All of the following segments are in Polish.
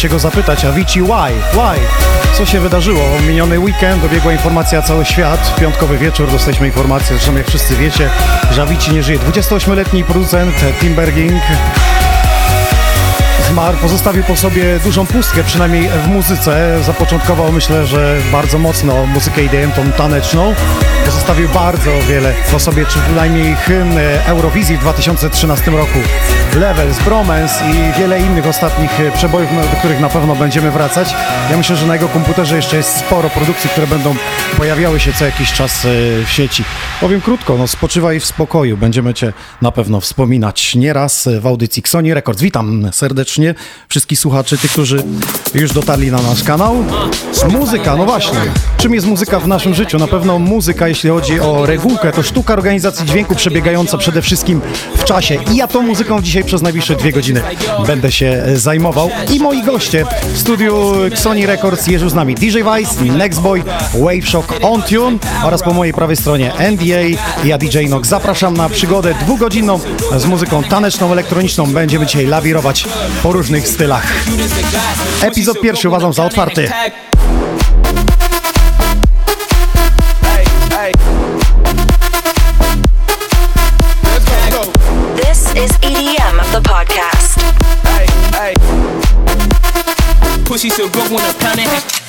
się go zapytać, Avicii, why? Why? Co się wydarzyło? Miniony weekend dobiegła informacja cały świat. W piątkowy wieczór dostaliśmy informację, zresztą jak wszyscy wiecie, że Avicii nie żyje. 28-letni producent Tim Berging zmarł, pozostawił po sobie dużą pustkę, przynajmniej w muzyce. Zapoczątkował, myślę, że bardzo mocno muzykę IDM, tą taneczną. Pozostawił bardzo wiele po sobie, czy przynajmniej hymn e, Eurowizji w 2013 roku. Levels, Bromance i wiele innych ostatnich e, przebojów, no, do których na pewno będziemy wracać. Ja myślę, że na jego komputerze jeszcze jest sporo produkcji, które będą pojawiały się co jakiś czas e, w sieci. Powiem krótko, no spoczywaj w spokoju. Będziemy Cię na pewno wspominać nieraz w audycji Sony Records. Witam serdecznie wszystkich słuchaczy, tych, którzy już dotarli na nasz kanał. Muzyka, no właśnie. Czym jest muzyka w naszym życiu? Na pewno muzyka, jeśli chodzi o regułkę, to sztuka organizacji dźwięku przebiegająca przede wszystkim w czasie. I ja tą muzyką dzisiaj przez najbliższe dwie godziny będę się zajmował. I moi goście w studiu Sony Records jeżdżą z nami DJ Vice, Nextboy, Waveshock, On Tune oraz po mojej prawej stronie NDA ja DJ Nox. Zapraszam na przygodę dwugodzinną z muzyką taneczną, elektroniczną. Będziemy dzisiaj lawirować po różnych stylach. Epizod pierwszy uważam za otwarty. pussy so good when I'm pounding. Let's go,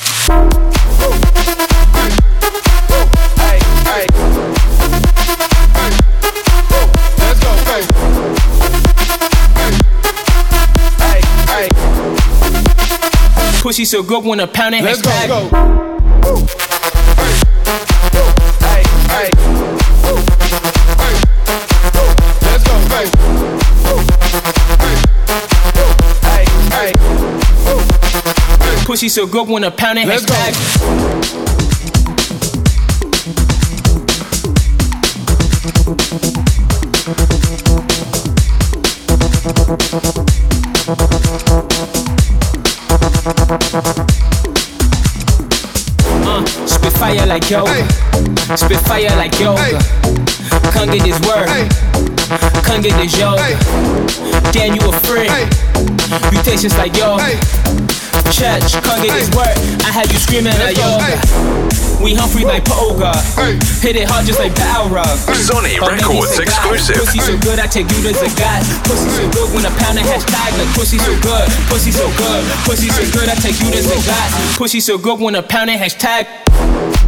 Pussy so good when I pound it. Let's go, go. Pussy so good when I pound it. Let's hashtag. Uh, spit fire like yoga. Hey. Spit fire like yoga. Hey. Come get this work. Hey. Come get this yoga. Hey. Damn, you a friend. Hey. You taste just like yoga. Hey. Church, come get this Hey. work. I had you screaming like Let's yoga. We Humphrey like Poga. Hit it hard just like Balrog. Sony Or maybe Records exclusive. Pussy so good, I take you to the God. Pussy so good when I pound a hashtag like pussy so good. Pussy so good. Pussy so good, I take you to the God. Pussy so good when I pound a hashtag.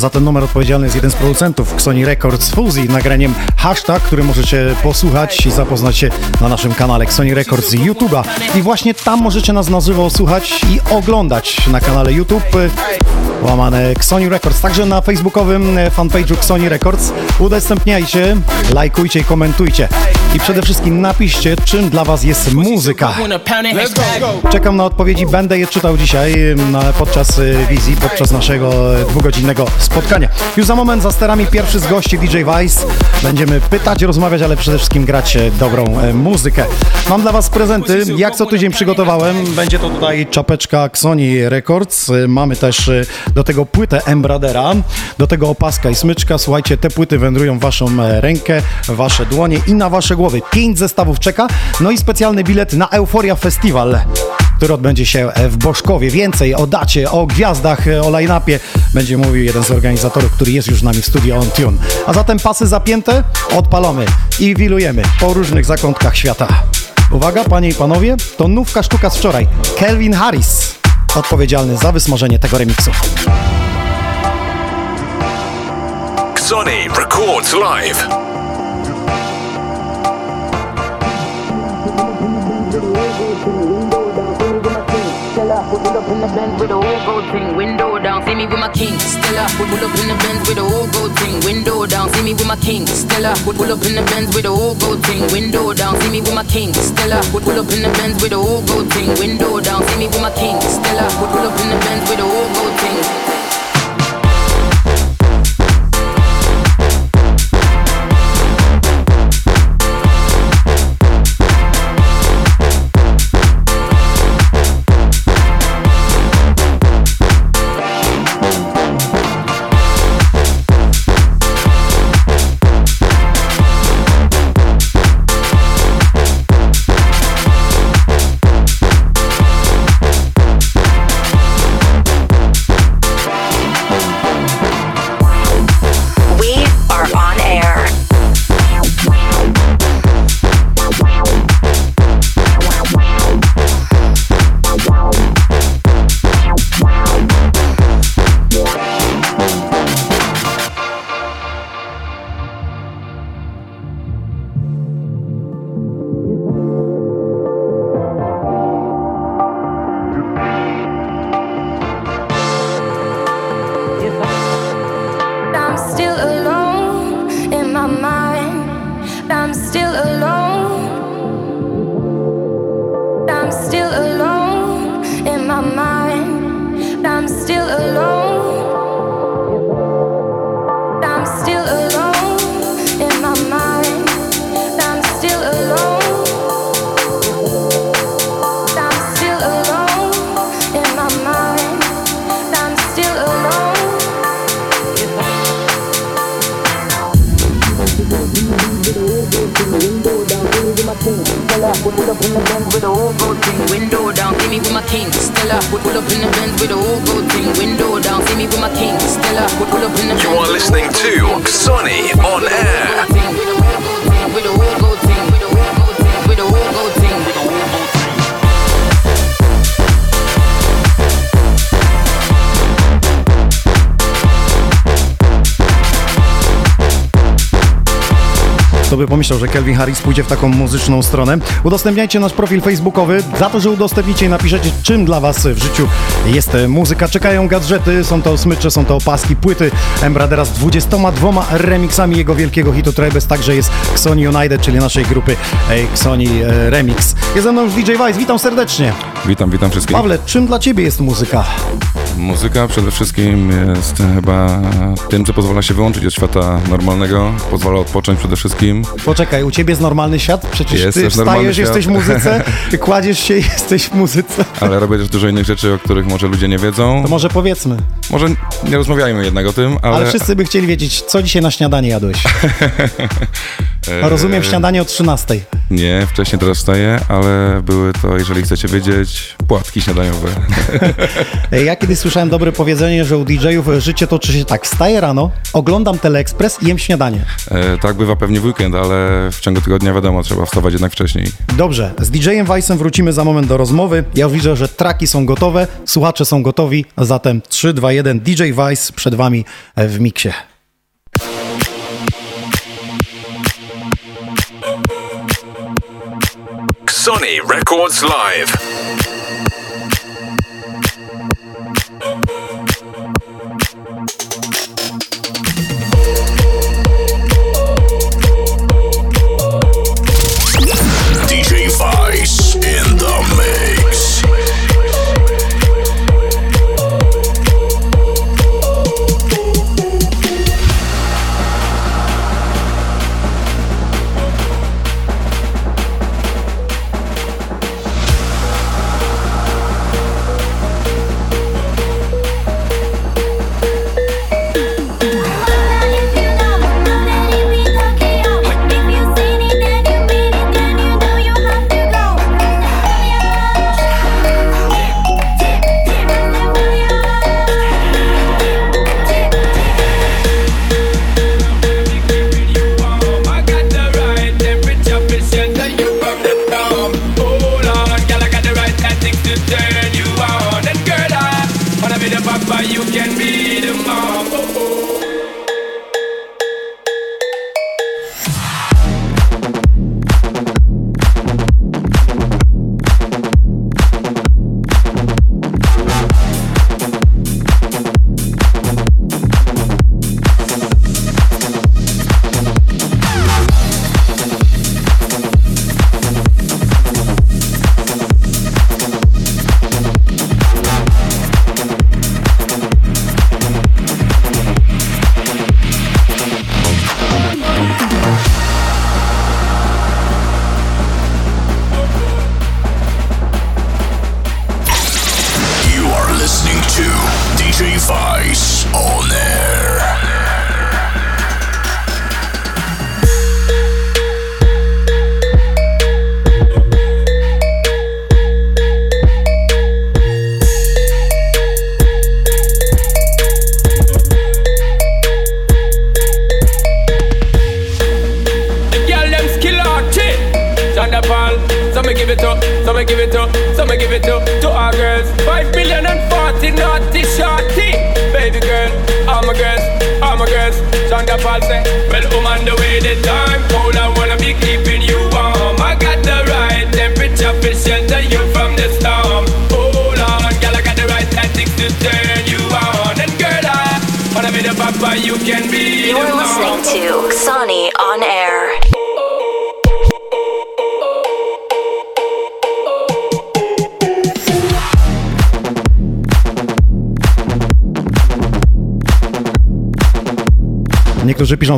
Za ten numer odpowiedzialny jest jeden z producentów Sony Records Fuzzy nagraniem hashtag, który możecie posłuchać i zapoznać się na naszym kanale Sony Records YouTube'a. I właśnie tam możecie nas na żywo słuchać i oglądać na kanale YouTube łamane Sony Records. Także na facebookowym y, fanpage'u Sony Records udostępniajcie, lajkujcie i komentujcie. I przede wszystkim napiszcie, czym dla Was jest muzyka. Czekam na odpowiedzi, będę je czytał dzisiaj podczas y, wizji, podczas naszego e, dwugodzinnego spotkania. Już za moment za sterami pierwszy z gości DJ Vice. Będziemy pytać, rozmawiać, ale przede wszystkim grać e, dobrą e, muzykę. Mam dla Was prezenty, jak co tydzień przygotowałem. Będzie to tutaj czapeczka Sony Records. E, Mamy też e, do tego płytę Embradera, do tego opaska i smyczka. Słuchajcie, te płyty wędrują w Waszą e, rękę, Wasze dłonie i na Wasze głowy. Pięć zestawów czeka, no i specjalny bilet na Euforia Festival który odbędzie się w Boszkowie. Więcej o dacie, o gwiazdach, o line-upie będzie mówił jeden z organizatorów, który jest już z nami w studio On Tune. A zatem pasy zapięte, odpalamy i wilujemy po różnych zakątkach świata. Uwaga, panie i panowie, to nówka sztuka z wczoraj. Kelvin Harris, odpowiedzialny za wysmażenie tego remiksu. Sony Records Live. In the Benz with a whole gold thing, window down, see me with my king. Stella, We pull up in the Benz with a whole gold thing, window down, see me with my king. Stella, We pull up in the Benz with a whole gold thing, window down, see me with my king. Stella, We pull up in the Benz with a whole gold thing, window down, see me with my king. Stella, We pull up in the Benz with a whole gold thing. Pójdzie w taką muzyczną stronę. Udostępniajcie nasz profil facebookowy. Za to, że udostępnicie i napiszecie, czym dla Was w życiu jest muzyka. Czekają gadżety, są to smycze, są to opaski, płyty Embradera z 22 remixami jego wielkiego hitu Trebes. Także jest Xoni United, czyli naszej grupy e, Xoni e, Remix. Jest ze mną już DJ Vice. Witam serdecznie. Witam, witam wszystkich. Pawle, czym dla Ciebie jest muzyka? Muzyka przede wszystkim jest chyba tym, co pozwala się wyłączyć od świata normalnego, pozwala odpocząć przede wszystkim. Poczekaj, u Ciebie jest normalny świat? Przecież Jest Ty wstajesz, jesteś w muzyce, kładziesz się i jesteś w muzyce. Ale robię też dużo innych rzeczy, o których może ludzie nie wiedzą. To może powiedzmy. Może nie rozmawiajmy jednak o tym, ale... Ale wszyscy by chcieli wiedzieć, co dzisiaj na śniadanie jadłeś. e, Rozumiem śniadanie o 13. Nie, wcześniej teraz wstaję, ale były to, jeżeli chcecie wiedzieć, płatki śniadaniowe. Ja kiedyś słyszałem dobre powiedzenie, że u DJ-ów życie toczy się tak. Wstaję rano, oglądam Teleekspres i jem śniadanie. E, tak bywa pewnie w weekend, ale w ciągu tygodnia wiadomo, trzeba wstawać jednak wcześniej. Dobrze, z DJ-em Weissem wrócimy za moment do rozmowy. Ja już widzę, że traki są gotowe, słuchacze są gotowi, zatem 3, 2, 1, DJ Weiss przed Wami e, w miksie. Sony Records Live.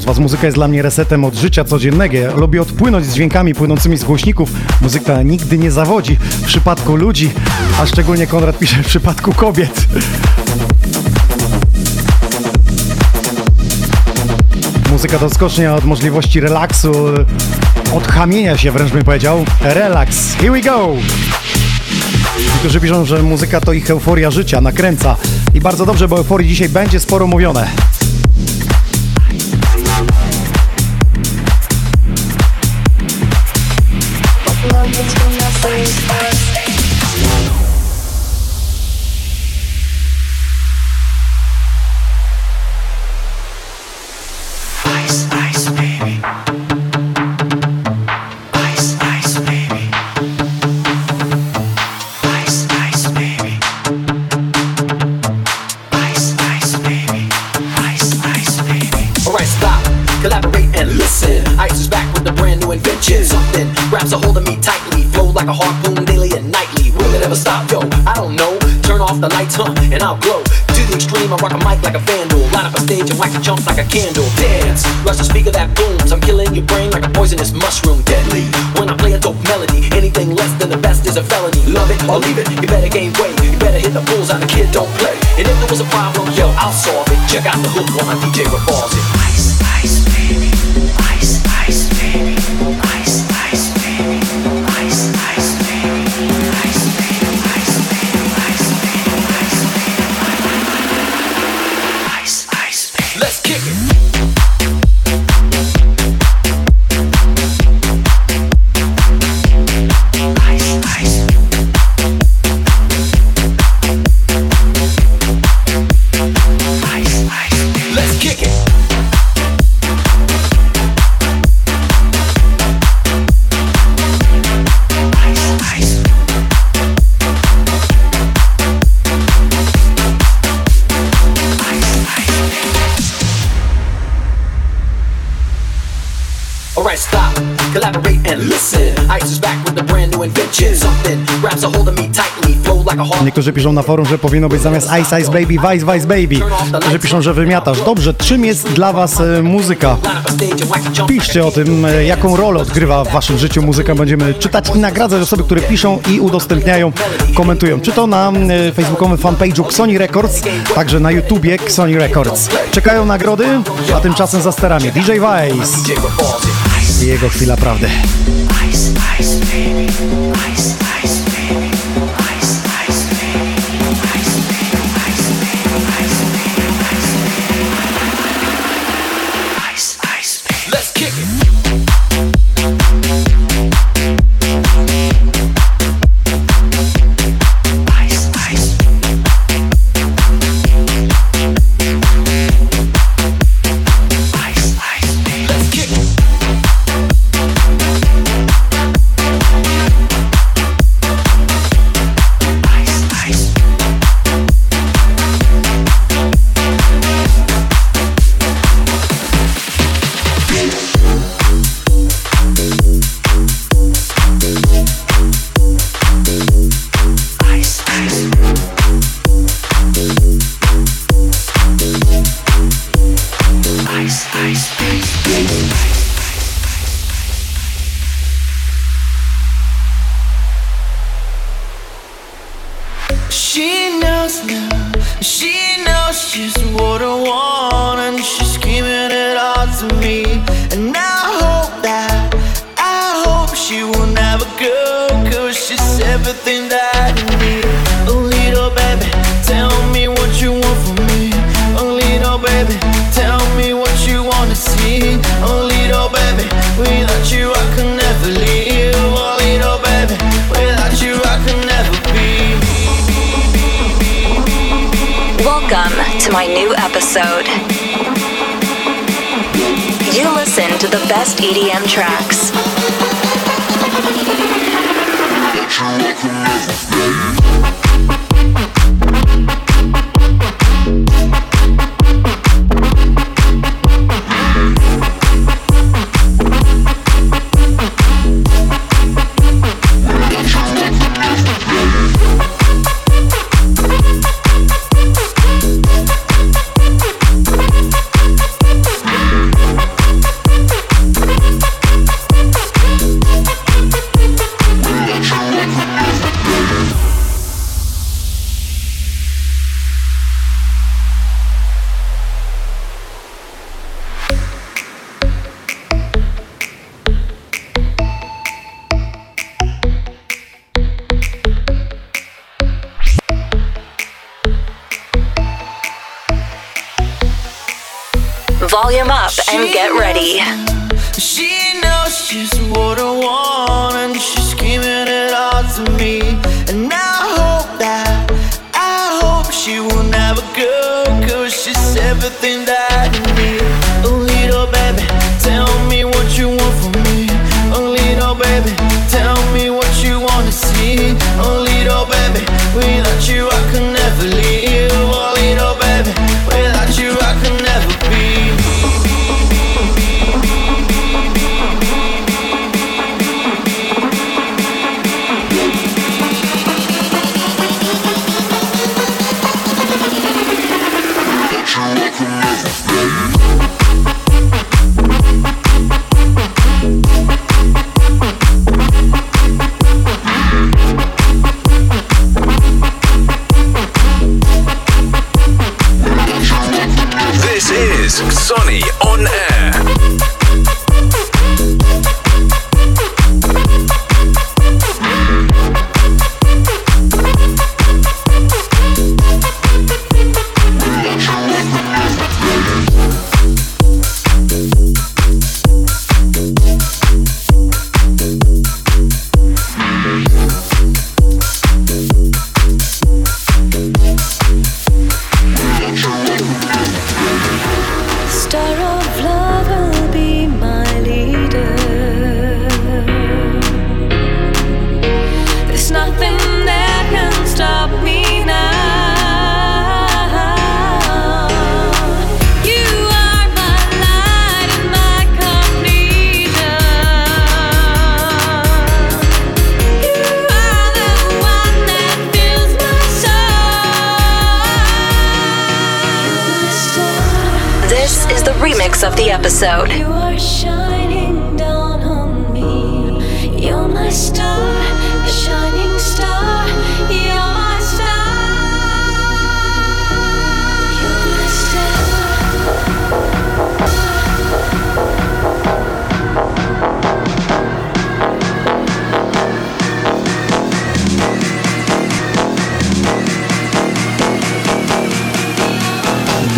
Z Was, muzyka jest dla mnie resetem od życia codziennego. Lubię odpłynąć z dźwiękami płynącymi z głośników. Muzyka nigdy nie zawodzi w przypadku ludzi, a szczególnie Konrad pisze w przypadku kobiet. Muzyka to skocznia od możliwości relaksu, od chamienia się wręcz bym powiedział. Relax, here we go! Niektórzy piszą, że muzyka to ich euforia życia, nakręca. I bardzo dobrze, bo euforii dzisiaj będzie sporo mówione. którzy piszą na forum, że powinno być zamiast Ice Ice Baby, Vice Vice Baby, którzy piszą, że wymiatasz. Dobrze, czym jest dla Was e, muzyka? Piszcie o tym, e, jaką rolę odgrywa w Waszym życiu muzyka. Będziemy czytać i nagradzać osoby, które piszą i udostępniają, komentują. Czy to na e, facebookowym fanpage'u Sony Records, także na YouTubie Sony Records. Czekają nagrody, a tymczasem za sterami DJ Vice jego chwila prawdy. Ice, ice, baby, ice.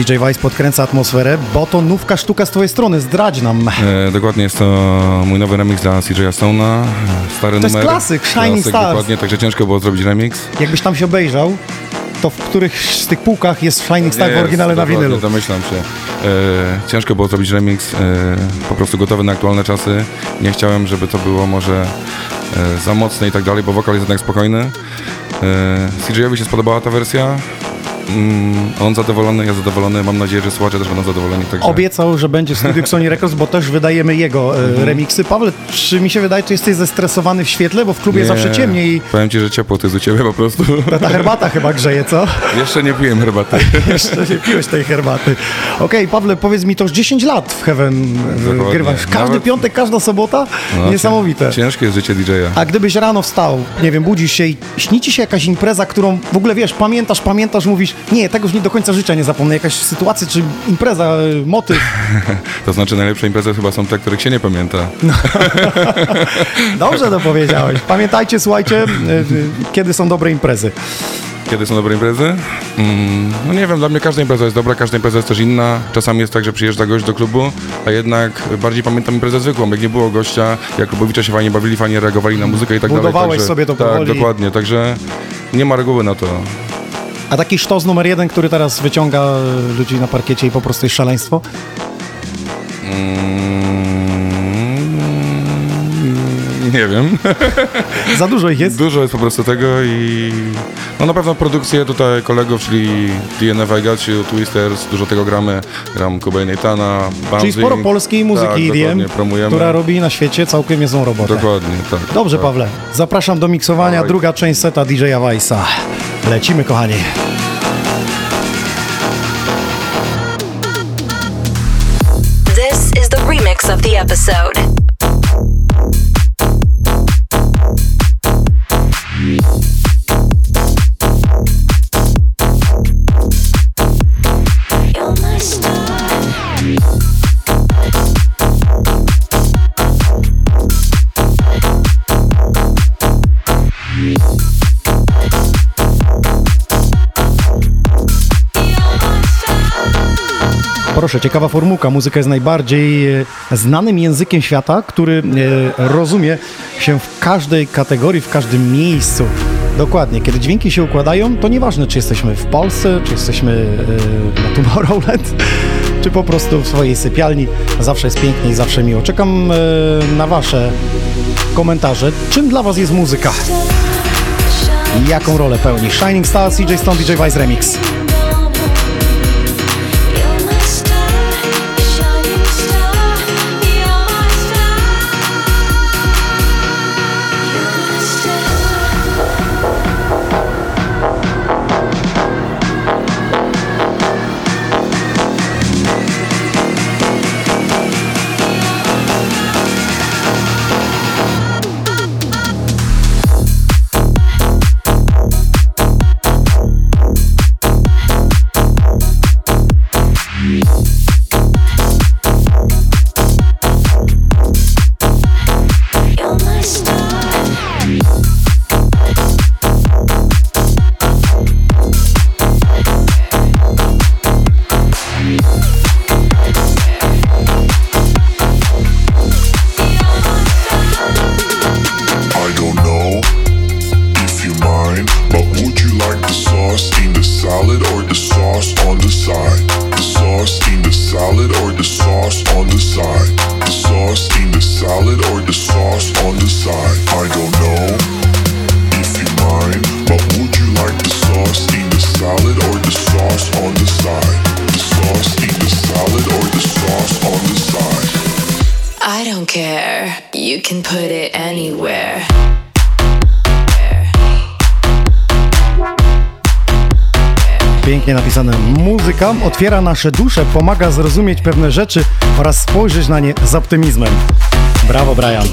DJ Vice podkręca atmosferę, bo to nówka sztuka z twojej strony, zdradź nam. E, dokładnie jest to mój nowy remix dla CJ Stone'a. Stary To jest numer. klasyk, Shining Klasyk, Stars. Dokładnie, także ciężko było zrobić remix. Jakbyś tam się obejrzał, to w których z tych półkach jest Shining Star w Jest, oryginale na winylu. Domyślam się. E, ciężko było zrobić remix, e, po prostu gotowy na aktualne czasy. Nie chciałem, żeby to było może e, za mocne i tak dalej, bo wokal jest jednak spokojny. E, CJ-owi się spodobała ta wersja. Mm, on zadowolony, ja zadowolony. Mam nadzieję, że słuchacze też będą zadowoleni. Także... Obiecał, że będzie w studiu Sony Records, bo też wydajemy jego Mhm. e, remiksy. Paweł, czy mi się wydaje, czy jesteś zestresowany w świetle, bo w klubie Nie, zawsze ciemniej Powiem ci, że ciepło to jest u ciebie po prostu. ta, ta herbata chyba grzeje, co? Jeszcze nie piłem herbaty. Jeszcze nie piłeś tej herbaty. Okej, Pawle, powiedz mi, to już 10 lat w Heaven e, Dokładnie. grywasz. Każdy Nawet- piątek, każda sobota? No, Niesamowite. Ciężkie jest życie DJ-a. A gdybyś rano wstał, nie wiem, budzisz się i śni ci się jakaś impreza, którą w ogóle wiesz, pamiętasz, pamiętasz, mówisz, nie, tego już nie do końca życia nie zapomnę, jakaś sytuacja, czy impreza, y, motyw. To znaczy najlepsze imprezy chyba są te, których się nie pamięta. Dobrze to powiedziałeś. Pamiętajcie, słuchajcie, y, y, kiedy są dobre imprezy. Kiedy są dobre imprezy? Mm, no nie wiem, dla mnie każda impreza jest dobra, każda impreza jest też inna. Czasami jest tak, że przyjeżdża gość do klubu, a jednak bardziej pamiętam imprezę zwykłą, jak nie było gościa, jak klubowicze się fajnie bawili, fajnie reagowali na muzykę i tak dalej. Budowałeś sobie to Tak, powoli. dokładnie, także nie ma reguły na to. A taki sztos numer jeden, który teraz wyciąga y, ludzi na parkiecie i po prostu jest szaleństwo? Mm, nie wiem. Za dużo ich jest? Dużo jest po prostu tego i no na pewno produkcje tutaj kolegów, czyli Got You, Twisters, dużo tego gramy. Gram Kuba Natana, Czyli sporo polskiej muzyki tak, EDM, która robi na świecie całkiem niezłą robotę. Dokładnie, tak. Dobrze, tak. Pawle. Zapraszam do miksowania. Dawaj. Druga część seta DJ-a Weissa. Lecimy, kochani. This is the remix of the episode. Proszę, ciekawa formułka. Muzyka jest najbardziej e, znanym językiem świata, który e, rozumie się w każdej kategorii, w każdym miejscu. Dokładnie. Kiedy dźwięki się układają, to nieważne, czy jesteśmy w Polsce, czy jesteśmy e, na Tomorrowland, czy po prostu w swojej sypialni. Zawsze jest pięknie i zawsze miło. Czekam na Wasze komentarze. Czym dla Was jest muzyka? Jaką rolę pełni? Shining Stars, CJ Stone, DJ Vice Remix. otwiera nasze dusze, pomaga zrozumieć pewne rzeczy oraz spojrzeć na nie z optymizmem. Brawo, Brian!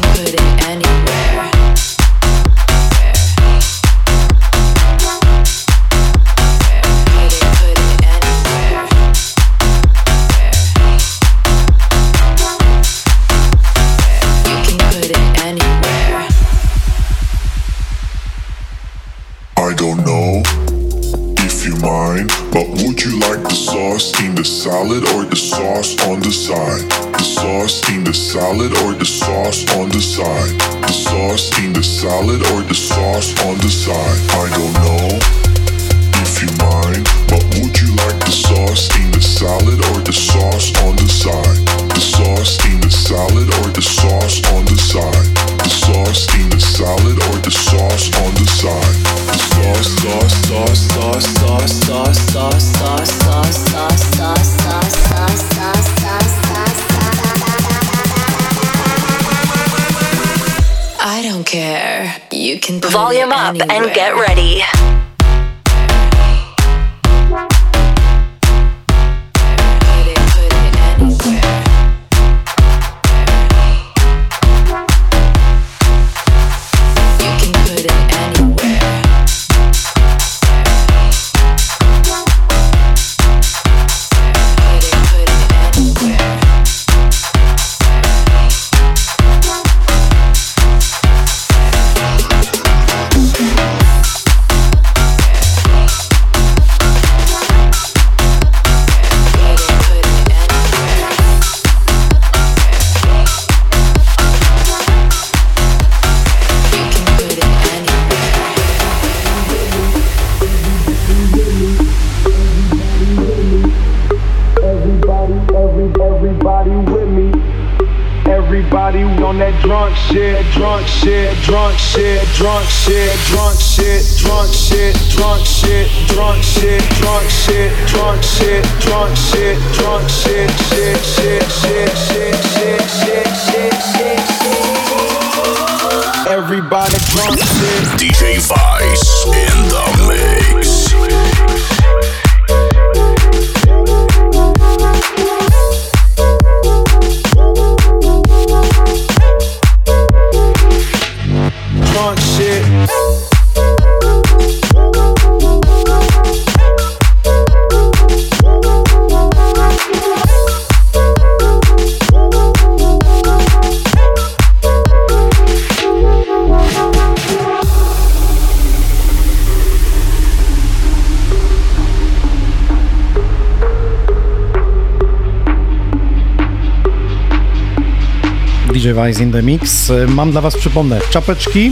Paradise in the Mix. Mam dla Was, przypomnę, czapeczki,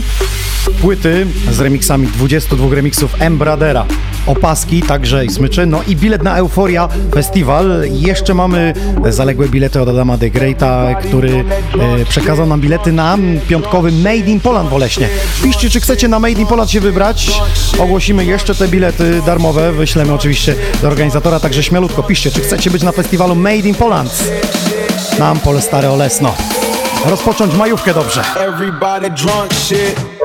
płyty z remixami 22 remixów Embradera, opaski, także i smyczy, no i bilet na Euforia Festiwal. Jeszcze mamy zaległe bilety od Adama de Greata, który e, przekazał nam bilety na piątkowy Made in Poland w Oleśnie. Piszcie, czy chcecie na Made in Poland się wybrać. Ogłosimy jeszcze te bilety darmowe, wyślemy oczywiście do organizatora, także śmielutko piszcie, czy chcecie być na festiwalu Made in Poland. Nam pole stare Olesno rozpocząć majówkę dobrze. Everybody drunk shit.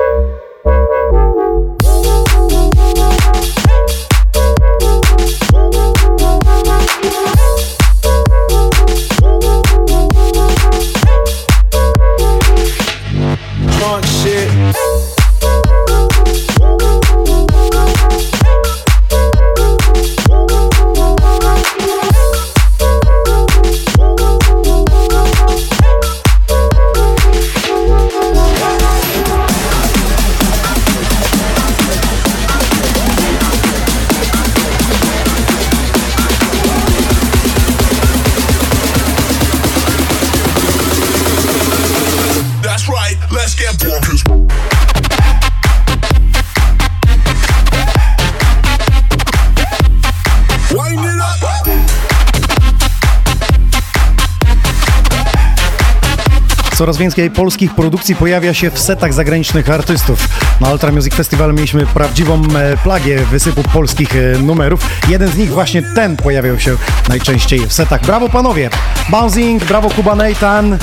Coraz więcej polskich produkcji pojawia się w setach zagranicznych artystów. Na Ultra Music Festival mieliśmy prawdziwą e, plagię wysypu polskich e, numerów. Jeden z nich, właśnie ten, pojawiał się najczęściej w setach. Brawo panowie! Bouncing, brawo Kuba Nathan.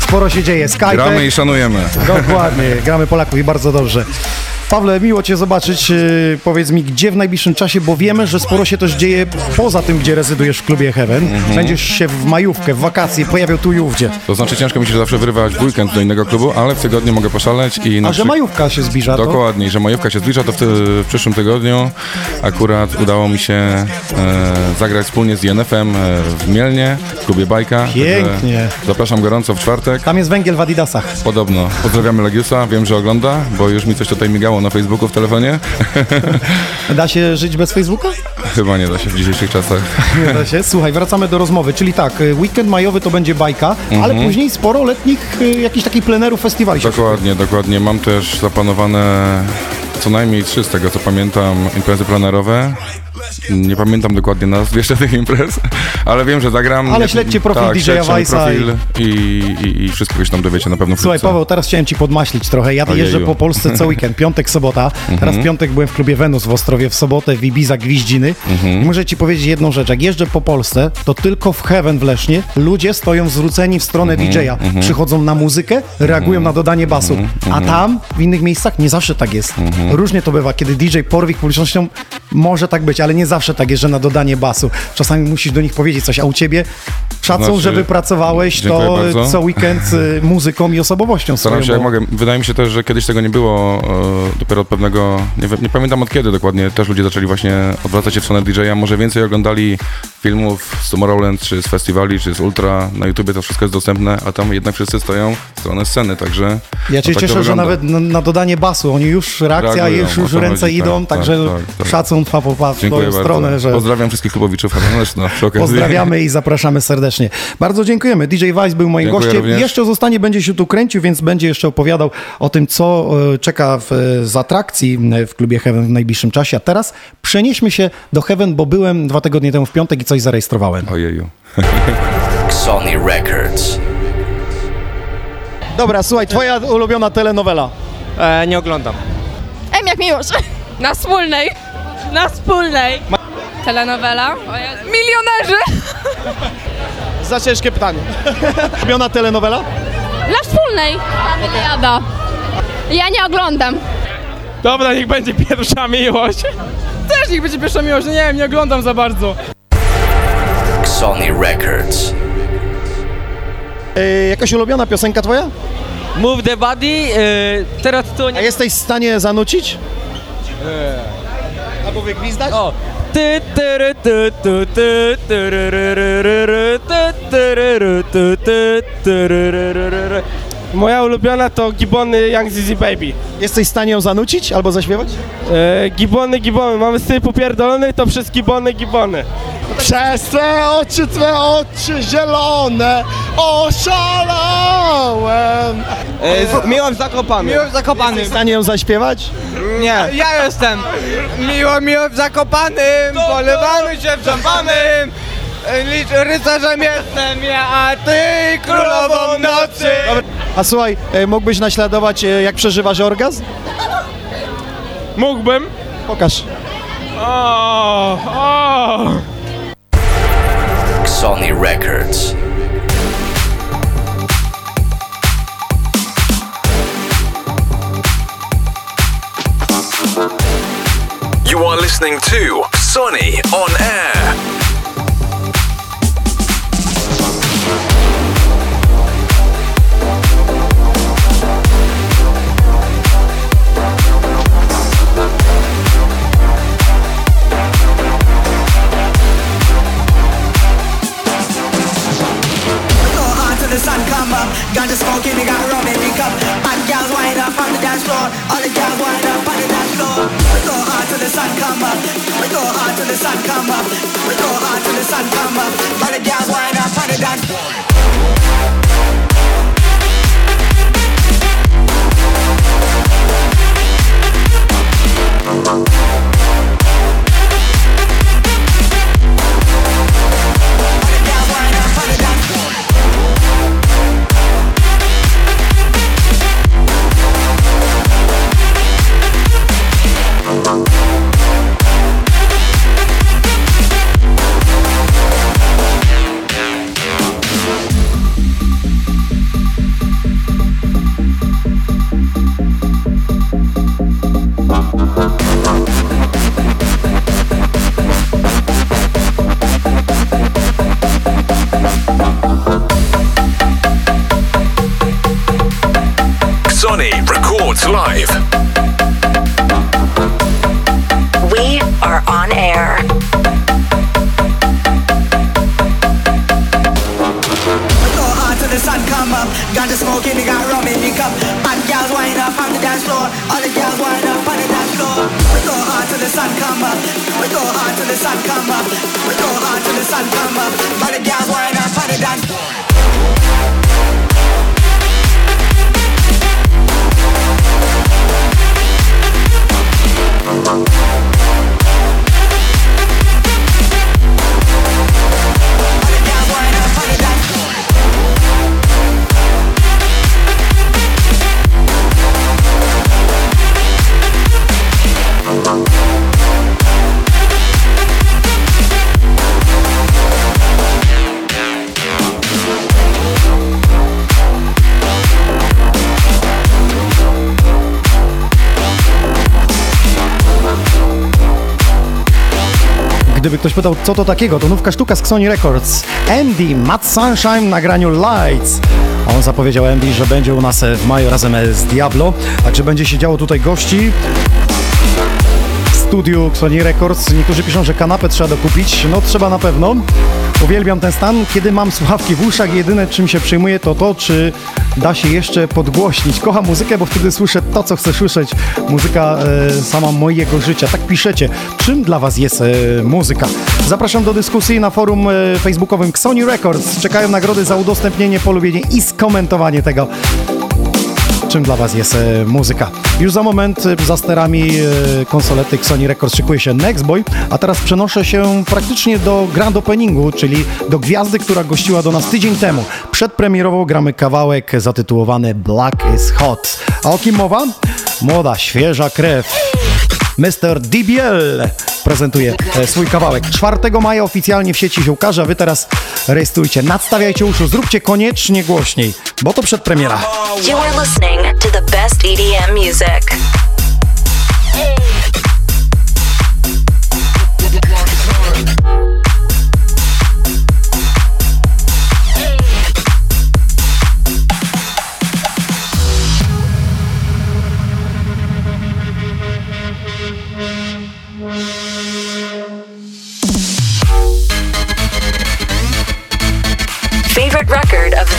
Sporo się dzieje. Skype. Gramy i szanujemy. Dokładnie, gramy Polaków i bardzo dobrze. Pawle, miło Cię zobaczyć. Yy, Powiedz mi, gdzie w najbliższym czasie, bo wiemy, że sporo się też dzieje poza tym, gdzie rezydujesz w klubie Heaven. Mhm. Będziesz się w majówkę, w wakacje pojawiał tu i ówdzie. To znaczy ciężko mi się zawsze wyrywać w weekend do innego klubu, ale w tygodniu mogę poszaleć i na A że majówka się zbliża, to Dokładnie, że majówka się zbliża, to w, w przyszłym tygodniu akurat udało mi się e, zagrać wspólnie z INF-em e, w Mielnie, w klubie Bajka. Pięknie. Zapraszam gorąco w czwartek. tam jest węgiel w Adidasach. Podobno. Pozdrawiamy Legiusa, wiem, że ogląda, bo już mi coś tutaj migało na Facebooku, w telefonie. Da się żyć bez Facebooka? Chyba nie da się w dzisiejszych czasach. Nie da się. Słuchaj, wracamy do rozmowy. Czyli tak, y, weekend majowy to będzie bajka, ale Mhm. później sporo letnich y, jakichś takich plenerów, festiwali się Dokładnie, dokładnie. Mam też zaplanowane co najmniej trzy, z tego co pamiętam, imprezy plenerowe. Nie pamiętam dokładnie nazw jeszcze tych imprez, ale wiem, że zagram. Ale śledźcie profil tak, mój Weissa profil i, i, i wszystko się tam dowiecie na pewno Słuchaj. Paweł, teraz chciałem ci podmaślić trochę. Ja jeżdżę po Polsce co weekend, piątek, sobota. Teraz Mhm. w piątek byłem w klubie Wenus w Ostrowie, w sobotę w Ibiza Gwiździny. Mhm. I muszę ci powiedzieć jedną rzecz. Jak jeżdżę po Polsce, to tylko w Heaven w Lesznie ludzie stoją zwróceni w stronę Mhm, DJ-a. Przychodzą na muzykę, reagują na dodanie basu. A tam, w innych miejscach, nie zawsze tak jest. Różnie to bywa. Kiedy DJ porwi publicznością, może tak być, ale nie zawsze tak jest, że na dodanie basu. Czasami musisz do nich powiedzieć coś, a u ciebie szacun, Znaczy, że wypracowałeś to bardzo. co weekend y, muzyką i osobowością Staram się swoją, jak bo- mogę. Wydaje mi się też, że kiedyś tego nie było. E, dopiero od pewnego. Nie, nie pamiętam od kiedy dokładnie. Też ludzie zaczęli właśnie odwracać się w stronę DJ-a. Może więcej oglądali filmów z Tomorrowland, czy z festiwali, czy z Ultra. Na YouTubie to wszystko jest dostępne, a tam jednak wszyscy stoją w stronę sceny, także. Ja cię no tak to cieszę, że nawet na, na dodanie basu, oni już reakcja, Reagują, już, już ręce chodzi, idą, tak, także tak, tak, tak. szacun pa w bardzo. stronę, że Pozdrawiam wszystkich klubowiczów przy okazji. pozdrawiamy i zapraszamy serdecznie. Bardzo dziękujemy. DJ Vice był moim Dziękuję gościem. również. Jeszcze zostanie, będzie się tu kręcił, więc będzie jeszcze opowiadał o tym, co e, czeka w, z atrakcji e, w klubie Heaven w najbliższym czasie. A teraz przenieśmy się do Heaven, bo byłem dwa tygodnie temu w piątek i coś zarejestrowałem. Ojeju. Sony Records. Dobra, słuchaj, twoja ulubiona telenowela. E, nie oglądam. Em jak miłość. Na wspólnej. Na wspólnej. Telenowela. Milionerzy. Za ciężkie pytanie. Ulubiona telenowela? Na wspólnej. Jada. Ja nie oglądam. Dobra, niech będzie pierwsza miłość. Też niech będzie pierwsza miłość, no nie wiem, nie oglądam za bardzo. Sony Records. E, jakaś ulubiona piosenka twoja? Move the body, e, teraz to nie... A jesteś w stanie zanucić? Albo wygwizdać? O. Ty. Moja ulubiona to Gibony Young Zizi Baby. Jesteś w stanie ją zanucić albo zaśpiewać? E, gibony, gibony, mamy styl popierdolony, to przez gibony, gibony. Przez twe oczy, twe oczy zielone oszalałem. E, z, miłość zakopany. Miłość zakopany. Jesteś w stanie ją zaśpiewać? Nie. Ja jestem. Miło, miło w Zakopanym, polewamy się w szampanem. Rycerzem jestem ja, a ty królową nocy. A słuchaj, e, mógłbyś naśladować, e, jak przeżywasz orgazm? Mógłbym. Pokaż. O, o. Sony Records. You are listening to Sonny on Air. Come up. Ganja smoking, we got rum in the cup. And gals wind up on the dance floor. All the gals wind up on the dance floor. We go hard till the sun come up. We go hard till the sun come up. We go hard till the sun come up. All the gals wind up on the dance floor. Records Live. We are on air. Go hard till the sun come up. Ganja smoking, we got rum in the cup. Bad girls wind up on the dance floor. All the girls wind up on the dance floor. We go hard till the sun come up. We go hard till the sun come up. We go hard till the sun come up. All the girls wind up on the dance floor. Música Gdyby ktoś pytał, co to takiego, to nówka sztuka z Sony Records. Andy, Matt Sunshine na graniu Lights. On zapowiedział Andy, że będzie u nas w maju razem z Diablo, także będzie się działo tutaj gości w studiu Sony Records. Niektórzy piszą, że kanapę trzeba dokupić. No trzeba na pewno. Uwielbiam ten stan. Kiedy mam słuchawki w uszach, jedyne czym się przejmuję to to, czy da się jeszcze podgłośnić. Kocham muzykę, bo wtedy słyszę to, co chcę słyszeć. Muzyka e, sama mojego życia. Tak piszecie. Czym dla Was jest e, muzyka? Zapraszam do dyskusji na forum e, facebookowym Sony Records. Czekają nagrody za udostępnienie, polubienie i skomentowanie tego czym dla Was jest e, muzyka. Już za moment e, za sterami e, konsolety Sony Records szykuje się Nextboy, a teraz przenoszę się praktycznie do grand openingu, czyli do gwiazdy, która gościła do nas tydzień temu. Przedpremierowo gramy kawałek zatytułowany Black is Hot. A o kim mowa? Młoda, świeża krew. Mr. DBL prezentuje e, swój kawałek. 4 maja oficjalnie w sieci się ukaże, a wy teraz rejestrujcie, nadstawiajcie uszu, zróbcie koniecznie głośniej, bo to przedpremiera. You are listening to the best EDM music.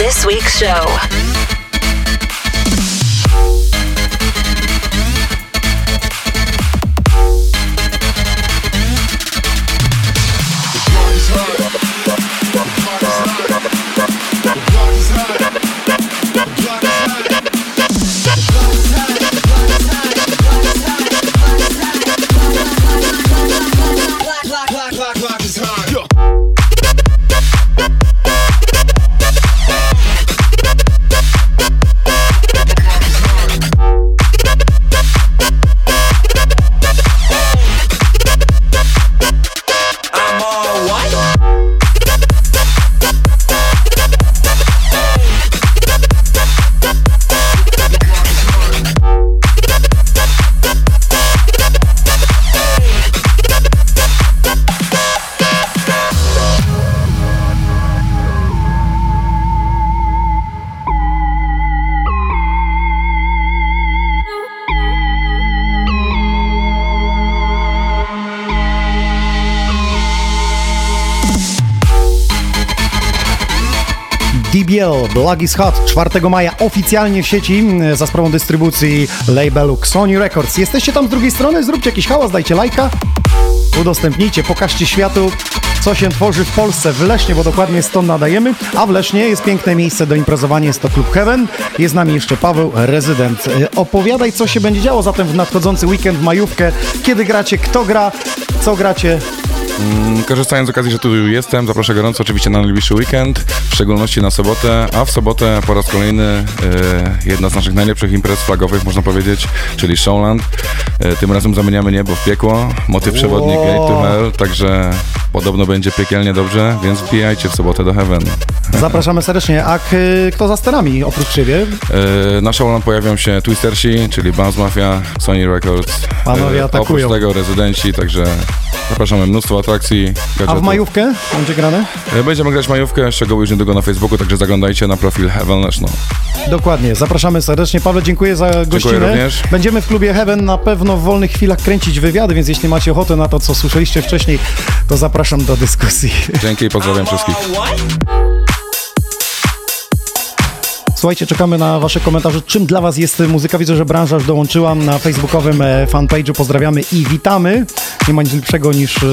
This week's show. DBL Black is Hot 4 maja oficjalnie w sieci za sprawą dystrybucji labelu Sony Records. Jesteście tam z drugiej strony? Zróbcie jakiś hałas, dajcie lajka, udostępnijcie, pokażcie światu, co się tworzy w Polsce, w Lesznie, bo dokładnie stąd nadajemy, a w Lesznie jest piękne miejsce do imprezowania, jest to Klub Heaven. Jest z nami jeszcze Paweł, rezydent. Y, Opowiadaj, co się będzie działo zatem w nadchodzący weekend, majówkę, kiedy gracie, kto gra, co gracie, Korzystając z okazji, że tu jestem, zapraszam gorąco oczywiście na najbliższy weekend, w szczególności na sobotę, a w sobotę po raz kolejny e, jedna z naszych najlepszych imprez flagowych, można powiedzieć, czyli Showland. E, tym razem zamieniamy niebo w piekło, motyw przewodnik Gate to Hell, także Podobno będzie piekielnie dobrze, więc wbijajcie w sobotę do Heaven. Zapraszamy serdecznie. A kto za sterami oprócz Ciebie? E, na Showland pojawią się Twistersi, czyli Bounce Mafia, Sony Records. Panowie atakują. Oprócz tego rezydenci, także zapraszamy mnóstwo atrakcji. A w gadżetów. majówkę będzie grane? E, Będziemy grać majówkę, szczegóły już niedługo na Facebooku, także zaglądajcie na profil Heaven National. Dokładnie, zapraszamy serdecznie. Pawle, dziękuję za gościnę. również. Będziemy w klubie Heaven na pewno w wolnych chwilach kręcić wywiady, więc jeśli macie ochotę na to, co słyszeliście wcześniej, to zapraszam do dyskusji. Dzięki i pozdrawiam wszystkich. Słuchajcie, czekamy na Wasze komentarze. Czym dla Was jest muzyka? Widzę, że branża już dołączyła na facebookowym e, fanpage'u. Pozdrawiamy i witamy. Nie ma nic lepszego niż e,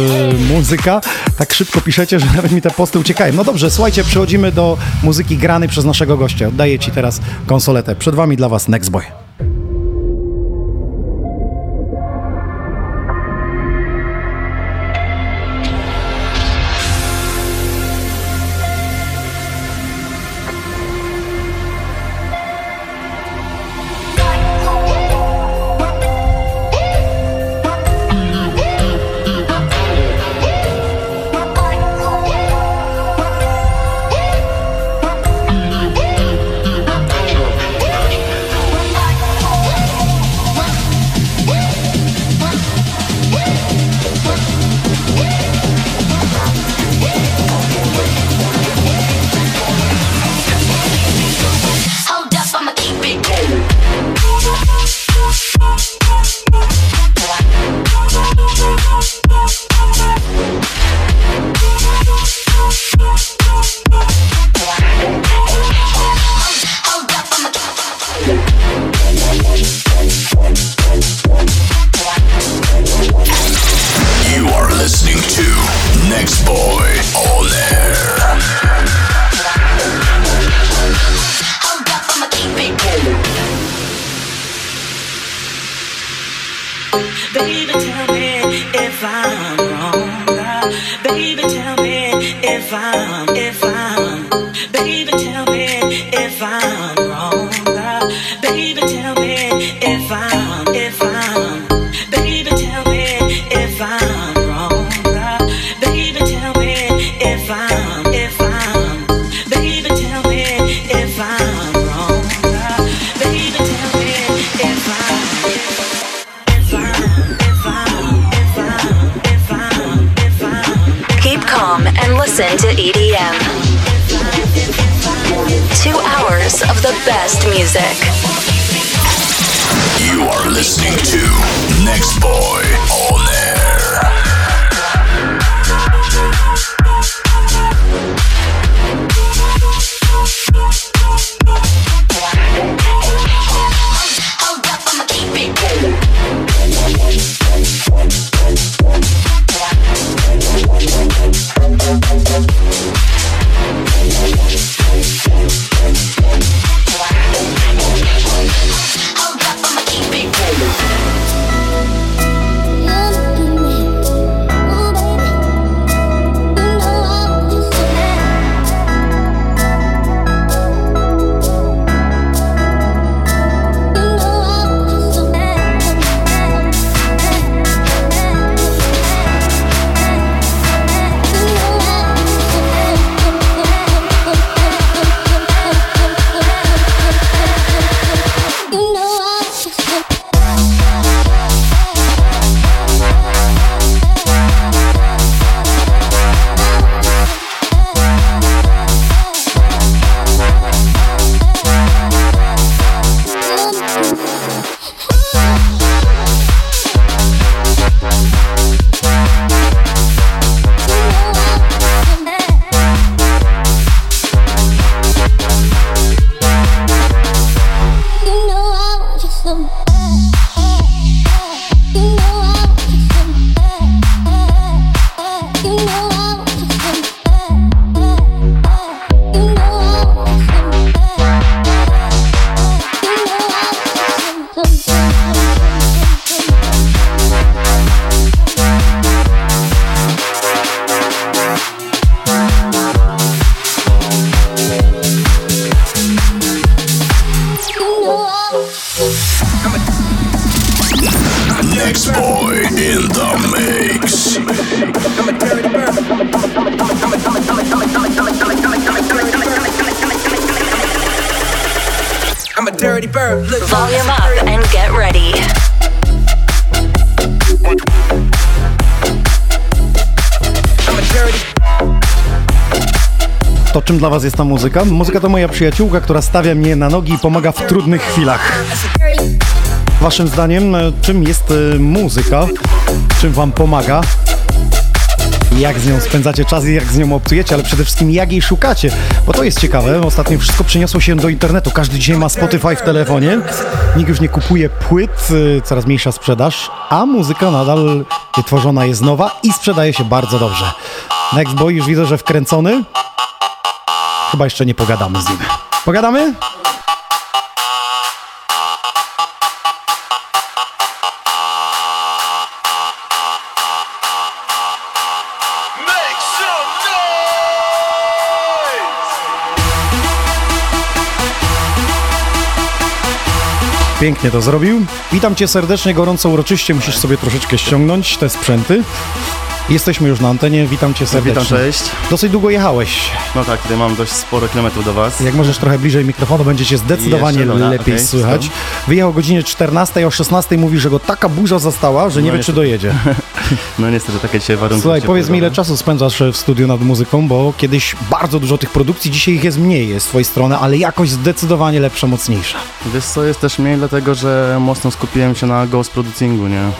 muzyka. Tak szybko piszecie, że nawet mi te posty uciekają. No dobrze, słuchajcie, przechodzimy do muzyki granej przez naszego gościa. Oddaję Ci teraz konsoletę. Przed Wami dla Was Next Boy. Was jest ta muzyka? Muzyka to moja przyjaciółka, która stawia mnie na nogi i pomaga w trudnych chwilach. Waszym zdaniem, e, czym jest e, muzyka? Czym wam pomaga? Jak z nią spędzacie czas i jak z nią obcujecie, ale przede wszystkim jak jej szukacie? Bo to jest ciekawe. Ostatnio wszystko przeniosło się do internetu. Każdy dzisiaj ma Spotify w telefonie. Nikt już nie kupuje płyt, e, coraz mniejsza sprzedaż, a muzyka nadal tworzona jest nowa i sprzedaje się bardzo dobrze. Next Boy już widzę, że wkręcony. Chyba jeszcze nie pogadamy z nim. Pogadamy? Pięknie to zrobił. Witam cię serdecznie, gorąco, uroczyście. Musisz sobie troszeczkę ściągnąć te sprzęty. Jesteśmy już na antenie, witam cię serdecznie. Witam, cześć. Dosyć długo jechałeś. No tak, tutaj mam dość sporo kilometrów do Was. Jak możesz trochę bliżej mikrofonu, będzie cię zdecydowanie Jeszcze, dobra, lepiej okej, słychać. stop. Wyjechał o godzinie 14, o 16 mówi, że go taka burza zastała, że nie No wie, czy niestety. dojedzie. No niestety, takie dzisiaj warunki. Słuchaj, powiedz mi, ile czasu spędzasz w studiu nad muzyką, bo kiedyś bardzo dużo tych produkcji, dzisiaj ich jest mniej z twojej strony, ale jakość zdecydowanie lepsza, mocniejsza. Wiesz co, jest też mniej, dlatego że mocno skupiłem się na ghost producingu, nie? Mm,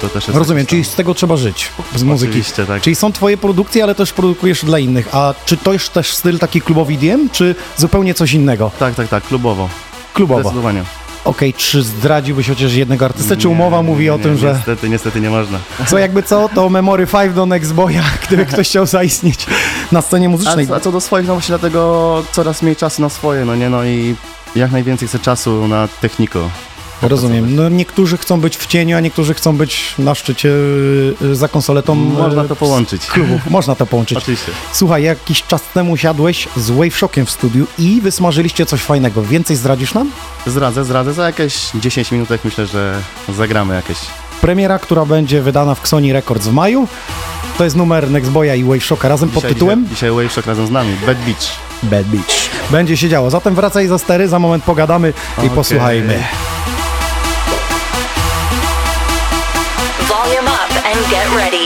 To też jest Rozumiem, czyli z tego trzeba żyć, z muzyki. Oczywiście, tak. Czyli są twoje produkcje, ale też produkujesz dla innych. A czy to jest też styl taki klubowy EDM, czy zupełnie coś innego? Tak, tak, tak, klubowo. Klubowo. Zdecydowanie. Okej, czy zdradziłbyś chociaż jednego artystę, czy Nie, umowa mówi nie, o tym, nie, że... Niestety, niestety nie można. Co jakby co, to Memory 5 do Next Boya, gdyby ktoś chciał zaistnieć na scenie A, muzycznej. co- a co do swoich, no właśnie dlatego coraz mniej czasu na swoje, no nie? No i jak najwięcej chcę czasu na techniko. Rozumiem. No niektórzy chcą być w cieniu, a niektórzy chcą być na szczycie y, za konsoletą. Można y, to połączyć. Klubów. Można to połączyć. Oczywiście. Słuchaj, jakiś czas temu siadłeś z Wave Shockiem w studiu i wysmażyliście coś fajnego. Więcej zdradzisz nam? Zdradzę, zdradzę. Za jakieś 10 minutek myślę, że zagramy jakieś. Premiera, która będzie wydana w Sony Records w maju. To jest numer Next Boya i Wave Shocka razem pod Dzisiaj- tytułem Dzisiaj, dzisiaj Wave Shock razem z nami. Bad Beach. Bad Beach. Będzie się działo. Zatem wracaj za stery, za moment pogadamy i Okej. posłuchajmy. Get ready.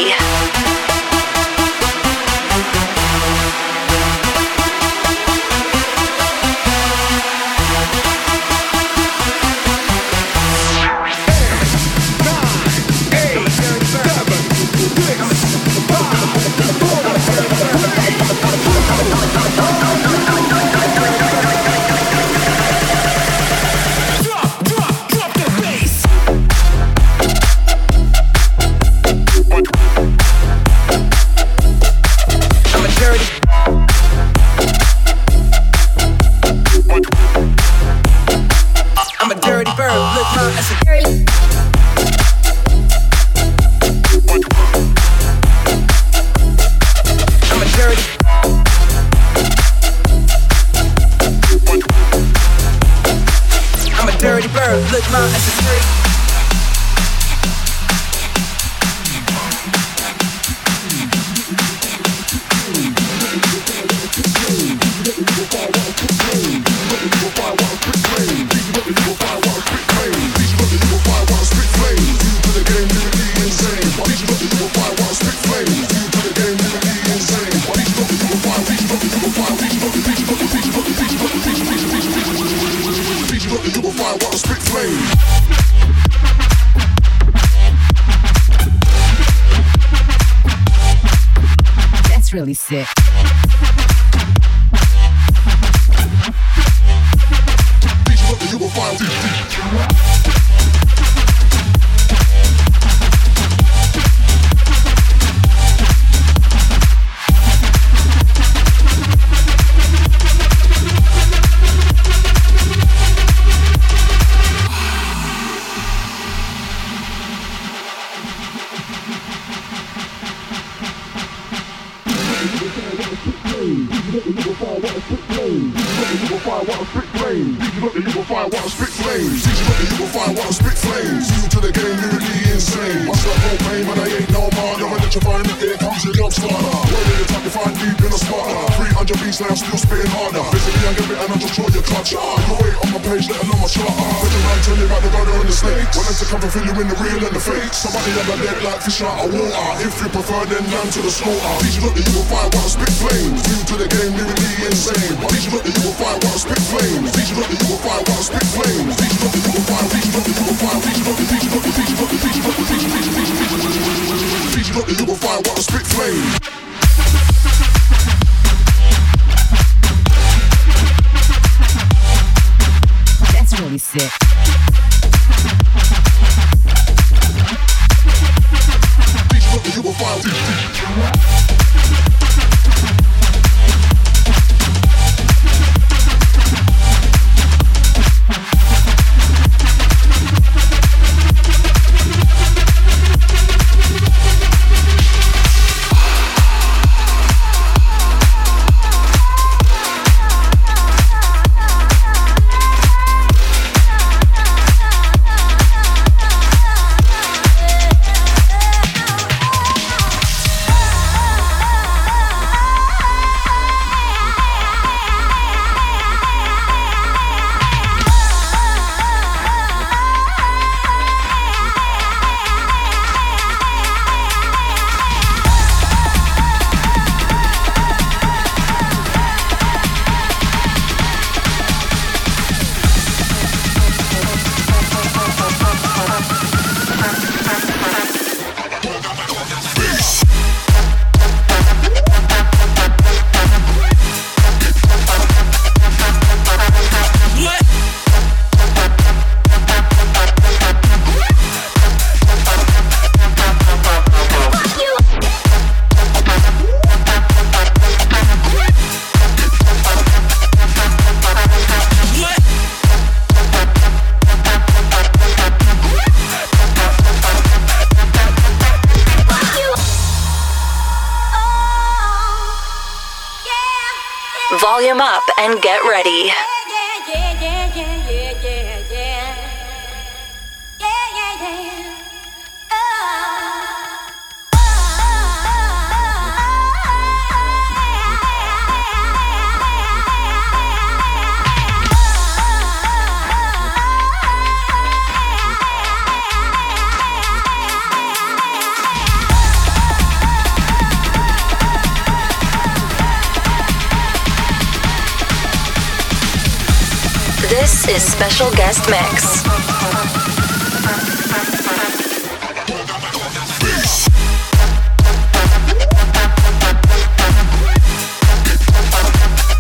This is special guest mix.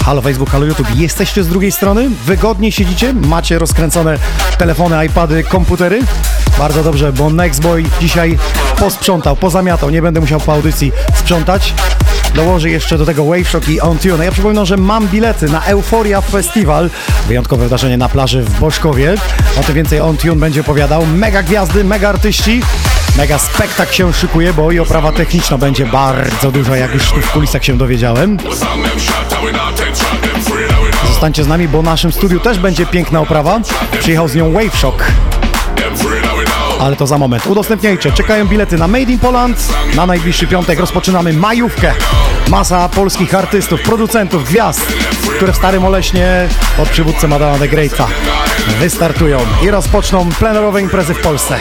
Halo Facebook, halo YouTube. Jesteście z drugiej strony? Wygodnie siedzicie? Macie rozkręcone telefony, iPady, komputery? Bardzo dobrze, bo Nextboy dzisiaj posprzątał, pozamiatał. Nie będę musiał po audycji sprzątać. Dołożę jeszcze do tego Wave Shock i On Tune. Ja przypominam, że mam bilety na Euphoria Festival. Wyjątkowe wydarzenie na plaży w Boszkowie. O tym więcej On Tune będzie opowiadał. Mega gwiazdy, mega artyści. Mega spektakl się szykuje, bo i oprawa techniczna będzie bardzo duża, jak już tu w kulisach się dowiedziałem. Zostańcie z nami, bo w naszym studiu też będzie piękna oprawa. Przyjechał z nią Wave Shock. Ale to za moment. Udostępniajcie. Czekają bilety na Made in Poland. Na najbliższy piątek rozpoczynamy majówkę. Masa polskich artystów, producentów, gwiazd, które w Starym Oleśnie pod przywódcą Adama de Greata wystartują i rozpoczną plenerowe imprezy w Polsce.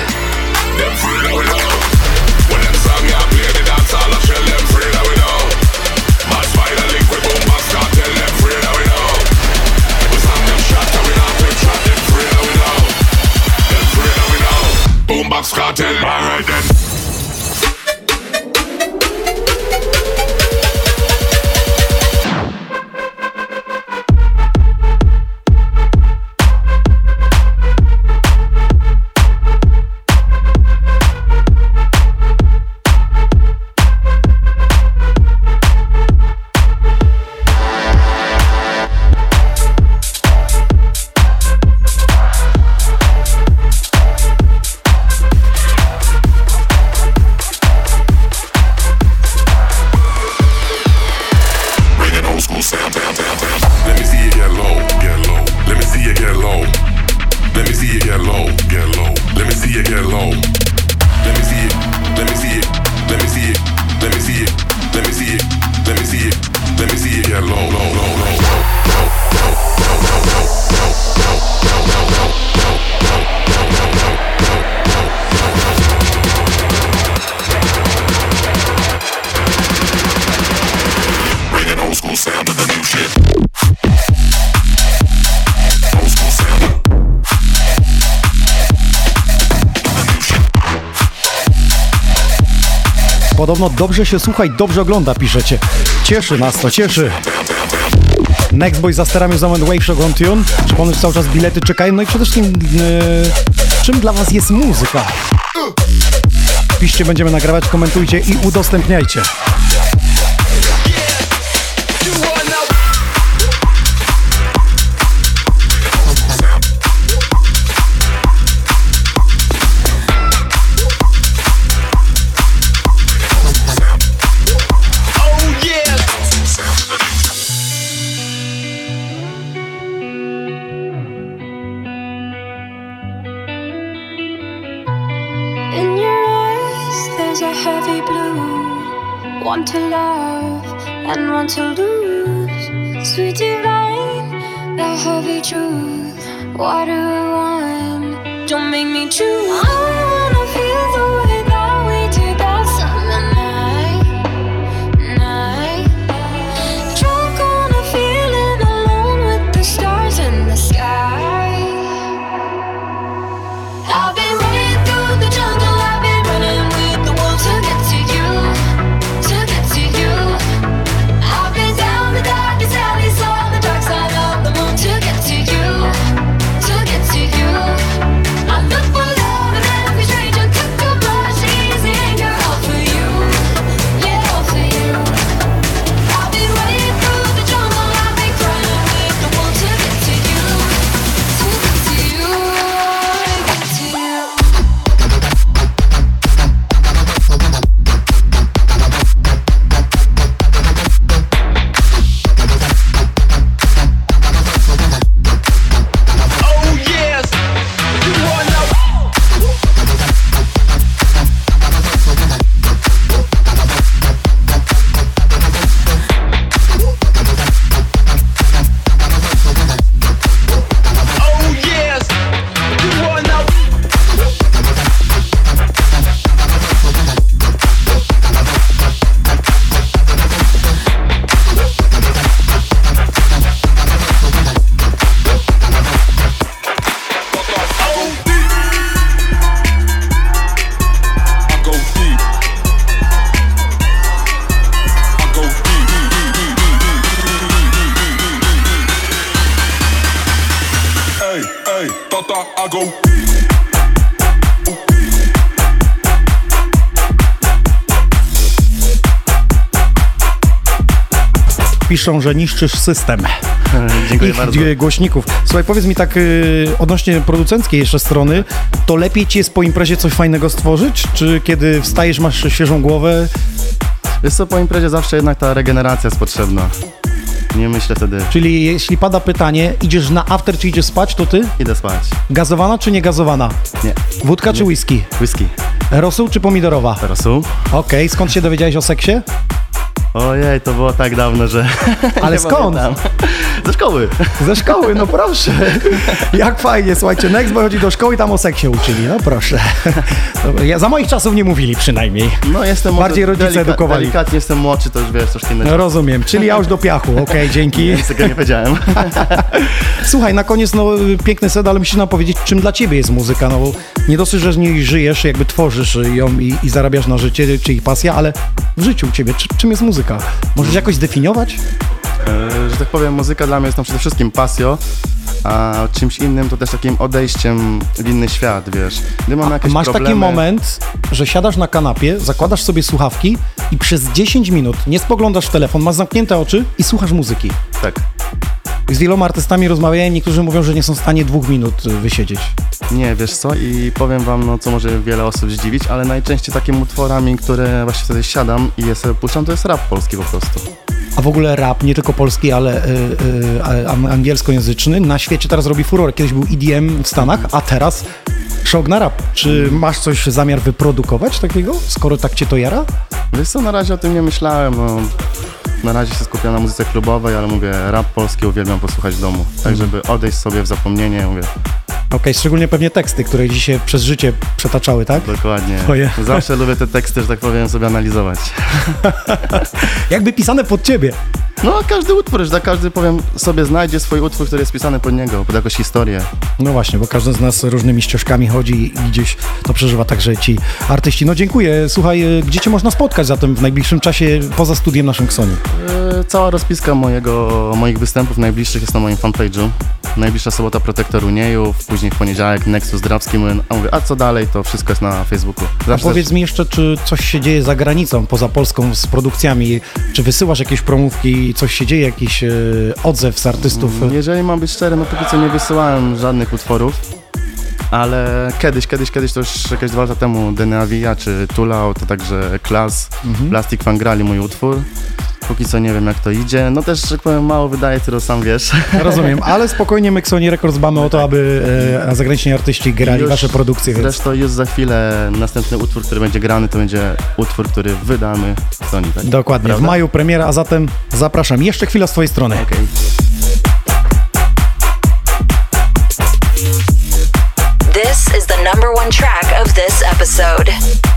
Podobno dobrze się słucha i dobrze ogląda, piszecie. Cieszy nas to, cieszy. Next Boy za sterami za Wave Show on Tune. Przypomnę, że cały czas bilety czekają. No i przede wszystkim, e, czym dla Was jest muzyka? Piszcie, będziemy nagrywać, komentujcie i udostępniajcie. Piszą, że niszczysz system. Dziękuję ich bardzo. e, głośników. Słuchaj, powiedz mi tak y, odnośnie producenckiej jeszcze strony, to lepiej ci jest po imprezie coś fajnego stworzyć, czy kiedy wstajesz, masz świeżą głowę? Wiesz co, po imprezie zawsze jednak ta regeneracja jest potrzebna. Nie myślę wtedy. Czyli jeśli pada pytanie, idziesz na after, czy idziesz spać, to ty? Idę spać. Gazowana czy nie gazowana? Nie. Wódka czy whisky? Whisky. Rosół czy pomidorowa? Rosół. Okej, skąd się dowiedziałeś o seksie? Ojej, to było tak dawno, że. Ale skąd? pamiętam. Ze szkoły. Ze szkoły, no proszę. Jak fajnie, słuchajcie, Next Boy chodzi do szkoły i tam o seksie uczyli, no proszę. Ja, za moich czasów nie mówili przynajmniej. No jestem Bardziej rodzice delika- edukowali. Delikatnie jestem młodszy, to już wiesz, coś innego. No, rozumiem, czyli ja już do piachu, okej, dzięki. Nic tego nie powiedziałem. Słuchaj, na koniec, no piękny set, ale musisz nam powiedzieć, czym dla ciebie jest muzyka, no bo nie dosyć, że z niej żyjesz, jakby tworzysz ją i, i zarabiasz na życie, czy ich pasja, ale w życiu u ciebie, czy, czym jest muzyka? Możesz jakoś zdefiniować? E, że tak powiem, muzyka dla mnie jest tam przede wszystkim pasją, a czymś innym to też takim odejściem w inny świat, wiesz. Gdy mam jakieś Masz problemy... taki moment, że siadasz na kanapie, zakładasz sobie słuchawki i przez 10 minut nie spoglądasz w telefon, masz zamknięte oczy i słuchasz muzyki. Tak. Z wieloma artystami rozmawiałem, niektórzy mówią, że nie są w stanie dwóch minut y, wysiedzieć. Nie, wiesz co, i powiem wam, no co może wiele osób zdziwić, ale najczęściej takimi utworami, które właśnie wtedy siadam i je sobie puszczam, to jest rap polski po prostu. A w ogóle rap, nie tylko polski, ale y, y, angielskojęzyczny, na świecie teraz robi furor. Kiedyś był EDM w Stanach, a teraz szok na rap. Czy masz coś zamiar wyprodukować takiego, skoro tak cię to jara? Wiesz co, na razie o tym nie myślałem, no. Na razie się skupiam na muzyce klubowej, ale mówię, rap polski uwielbiam posłuchać w domu. Tak, żeby odejść sobie w zapomnienie, mówię, Okej, szczególnie pewnie teksty, które dzisiaj przez życie przetaczały, tak? dokładnie. Twoje. Zawsze lubię te teksty, że tak powiem, sobie analizować. Jakby pisane pod ciebie. No, każdy utwór, że tak każdy, powiem, sobie znajdzie swój utwór, który jest pisany pod niego, pod jakąś historię. No właśnie, bo każdy z nas różnymi ścieżkami chodzi i gdzieś to przeżywa także ci artyści. No dziękuję. Słuchaj, y, gdzie cię można spotkać zatem w najbliższym czasie poza studiem naszym Ksoni? E, Cała rozpiska mojego, moich występów najbliższych jest na moim fanpage'u. Najbliższa sobota Protektor Uniejów, później w poniedziałek Nexus Drabski Młyn. A mówię, a co dalej, to wszystko jest na Facebooku. A powiedz mi jeszcze, czy coś się dzieje za granicą, poza Polską z produkcjami? Czy wysyłasz jakieś promówki, coś się dzieje, jakiś y, odzew z artystów? Jeżeli mam być szczery, no póki co nie wysyłałem żadnych utworów, ale kiedyś, kiedyś, kiedyś to już jakieś dwa lata temu DNA Via czy Tulao, to także Klas, Mhm. Plastic Fan grali mój utwór. Póki co nie wiem jak to idzie, no też, jak powiem, mało wydaje, to sam wiesz. Rozumiem, ale spokojnie my Sony Records dbamy o to, aby e, zagraniczni artyści grali Już wasze produkcje. Więc... Zresztą już za chwilę następny utwór, który będzie grany, to będzie utwór, który wydamy w Sony, tak? Dokładnie, Prawda? w maju premiera, a zatem zapraszam. Jeszcze chwila z twojej strony. This of this episode.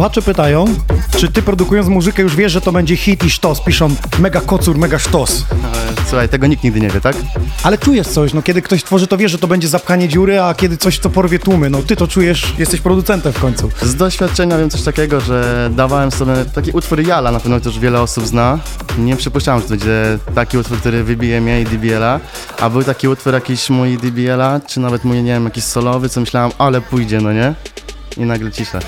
Słuchacze pytają, czy ty produkując muzykę już wiesz, że to będzie hit i sztos? Piszą mega kocur, mega sztos. Ale Słuchaj, tego nikt nigdy nie wie, tak? Ale czujesz coś, no kiedy ktoś tworzy, to wie, że to będzie zapchanie dziury, a kiedy coś, co porwie tłumy, no ty to czujesz, jesteś producentem w końcu. Z doświadczenia wiem coś takiego, że dawałem sobie taki utwór Jala, na pewno to już wiele osób zna. Nie przypuszczałem, że to będzie taki utwór, który wybije mnie i DBL-a, a był taki utwór jakiś mój DBL-a, czy nawet mój, nie wiem, jakiś solowy, co myślałem, ale pójdzie, no nie? I nagle cisza.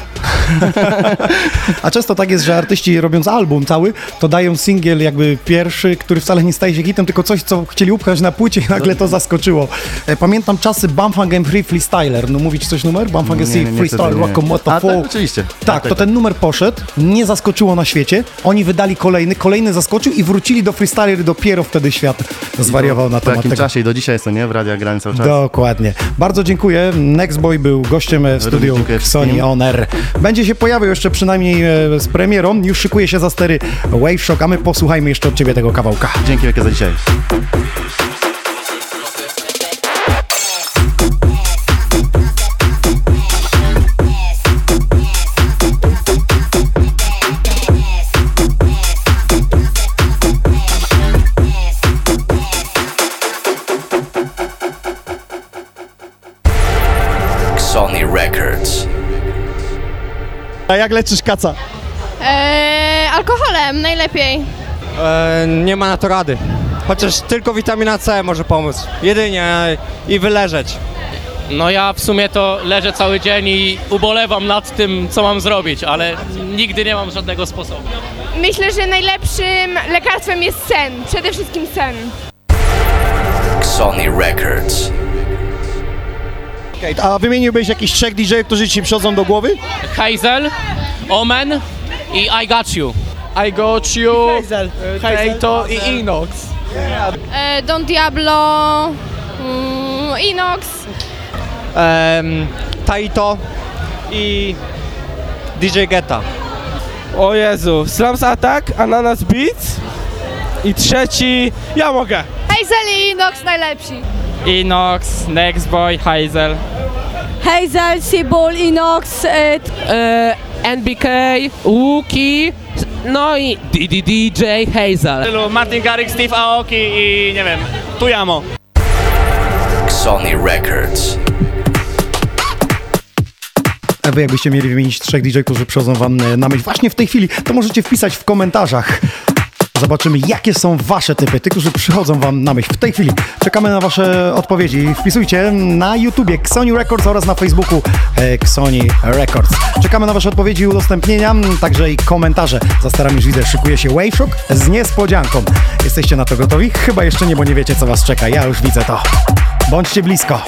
A często tak jest, że artyści robiąc album cały, to dają singiel jakby pierwszy, który wcale nie staje się hitem, tylko coś, co chcieli upchać na płycie i nagle to zaskoczyło. E, Pamiętam czasy Bumfang Free Freestyler. No mówić coś numer? Bumfang Nie, Free nie, nie, Freestyle, wtedy nie. Locomotive A, tak, oczywiście. Tak, Tak, to tak, ten numer poszedł, nie zaskoczyło na świecie, oni wydali kolejny, kolejny zaskoczył i wrócili do freestyler dopiero wtedy świat zwariował na temat tego. czasie i do dzisiaj jest to, nie? W radiach grałem cały czas. Dokładnie. Bardzo dziękuję. Nextboy był gościem w studiu Sony. On Air. Będzie się pojawiał jeszcze przynajmniej e, z premierą. Już szykuje się za stery Wave Shock, a my posłuchajmy jeszcze od ciebie tego kawałka. Dzięki wielkie za dzisiaj. A jak leczysz kaca? Eee, alkoholem najlepiej. E, nie ma na to rady. Chociaż tylko witamina C może pomóc. Jedynie i wyleżeć. No ja w sumie to leżę cały dzień i ubolewam nad tym, co mam zrobić, ale nigdy nie mam żadnego sposobu. Myślę, że najlepszym lekarstwem jest sen. Przede wszystkim sen. Sony Records. Okej, a wymieniłbyś jakichś trzech DJ-ów, którzy ci przychodzą do głowy? Hazel, Omen i I Got You. I got you, Hazel, Tato i Inox. Eee, Don Diablo, mm, Inox. Um, Taito i DJ Geta. O Jezu, Slums Attack, Ananas Beats i trzeci, ja mogę. Hazel i Inox najlepsi. Inox, Nextboy, Hazel. Hazel, Sibul, Inox, E, NBK, Łuki, no i DJ Hazel. Martin Garrix, Steve Aoki i nie wiem, Tujamo. Sony Records. A wy jakbyście mieli wymienić trzech DJ, którzy przychodzą wam e, na myśl właśnie w tej chwili, to możecie wpisać w komentarzach. Zobaczymy, jakie są wasze typy, tych, którzy przychodzą wam na myśl w tej chwili. Czekamy na wasze odpowiedzi. Wpisujcie na YouTubie Xoni Records oraz na Facebooku e, Xoni Records. Czekamy na wasze odpowiedzi i udostępnienia, także i komentarze. Za starami już widzę, szykuje się Wave Shock z niespodzianką. Jesteście na to gotowi? Chyba jeszcze nie, bo nie wiecie, co was czeka. Ja już widzę to. Bądźcie blisko.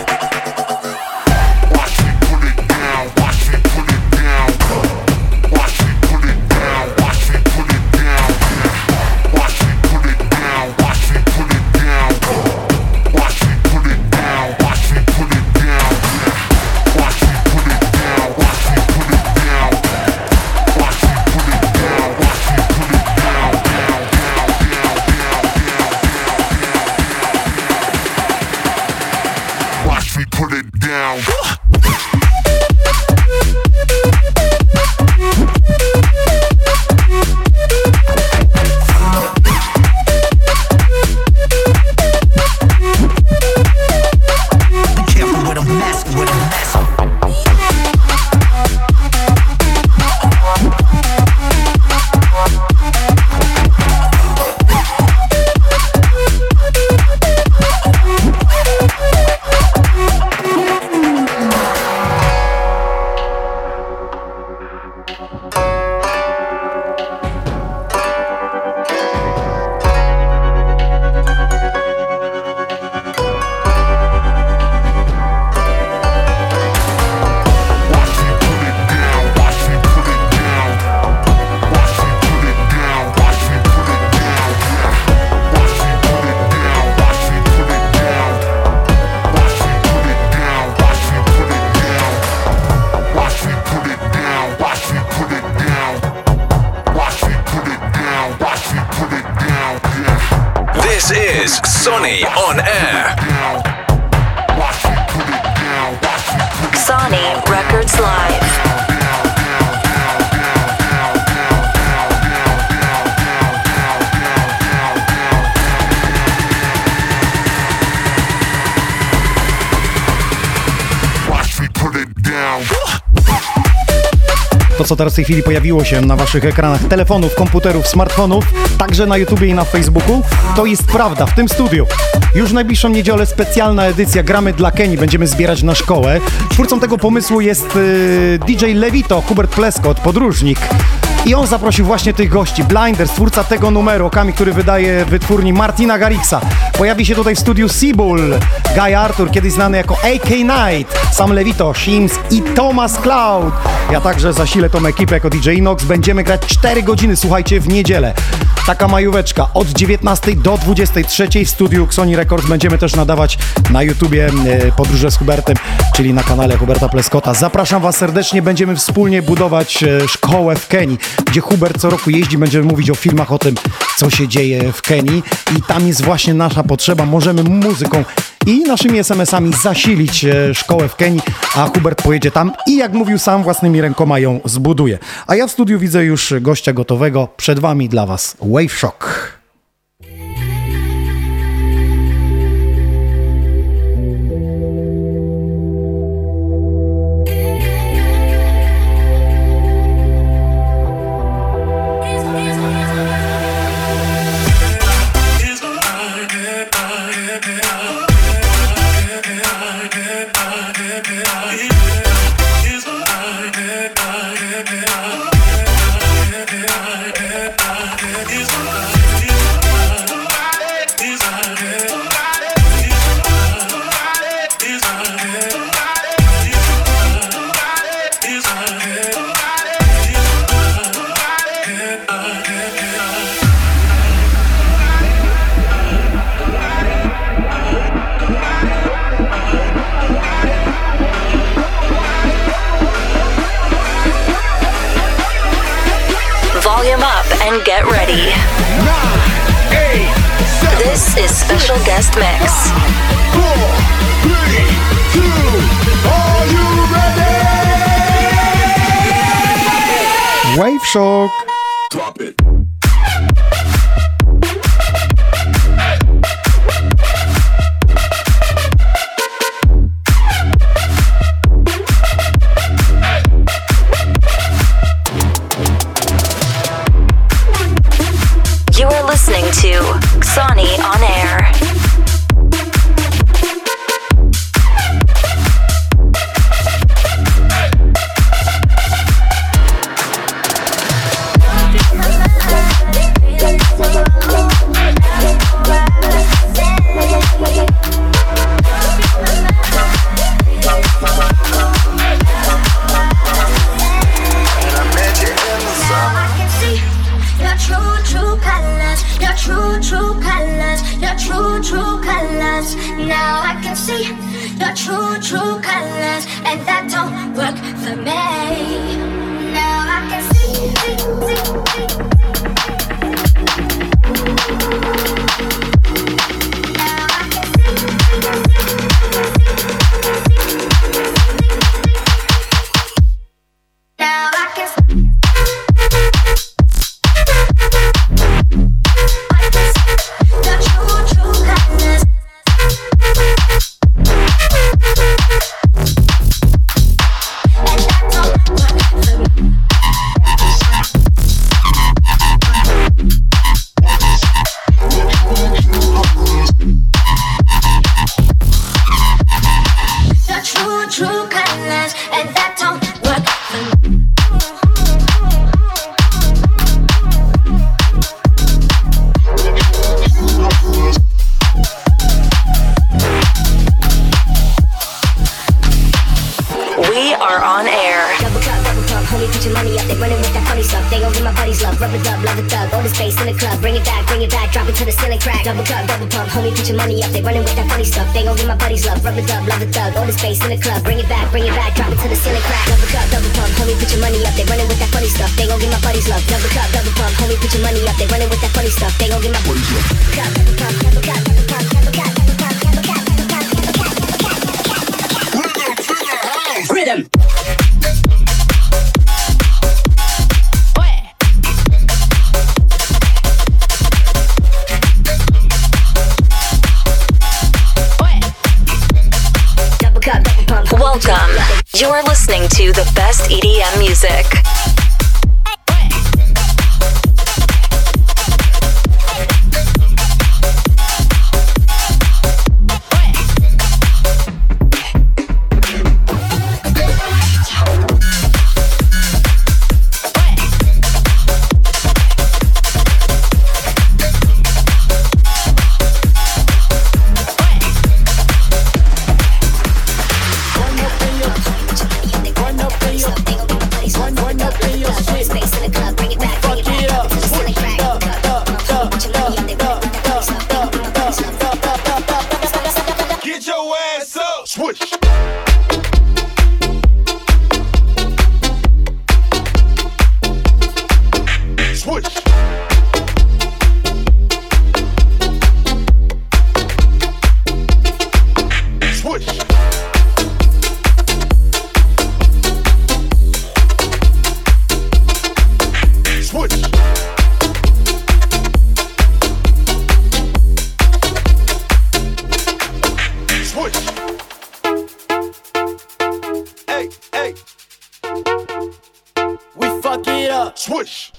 Co teraz w tej chwili pojawiło się na waszych ekranach telefonów, komputerów, smartfonów, także na YouTubie i na Facebooku, to jest prawda w tym studiu. Już w najbliższą niedzielę specjalna edycja Gramy dla Kenii, będziemy zbierać na szkołę. Twórcą tego pomysłu jest y, DJ Levito, Hubert Pleskot, podróżnik. I on zaprosił właśnie tych gości. Blinders, twórca tego numeru, okami, który wydaje wytwórni Martina Garrixa. Pojawi się tutaj w studiu Seabull, Guy Arthur, kiedyś znany jako AK Knight, Sam Levito, Shims i Thomas Cloud. Ja także zasilę tą ekipę jako DJ Inox. Będziemy grać 4 godziny, słuchajcie, w niedzielę. Taka majóweczka od 19 do 23 w studiu Sony Records. Będziemy też nadawać na YouTubie e, Podróże z Hubertem, czyli na kanale Huberta Pleskota. Zapraszam Was serdecznie, będziemy wspólnie budować e, szkołę w Kenii, gdzie Hubert co roku jeździ, będziemy mówić o filmach, o tym, co się dzieje w Kenii i tam jest właśnie nasza potrzeba. Możemy muzyką i naszymi SMS-ami zasilić e, szkołę w Kenii, a Hubert pojedzie tam i jak mówił sam, własnymi rękoma ją zbuduje. A ja w studiu widzę już gościa gotowego. Przed Wami dla Was Wave Shock.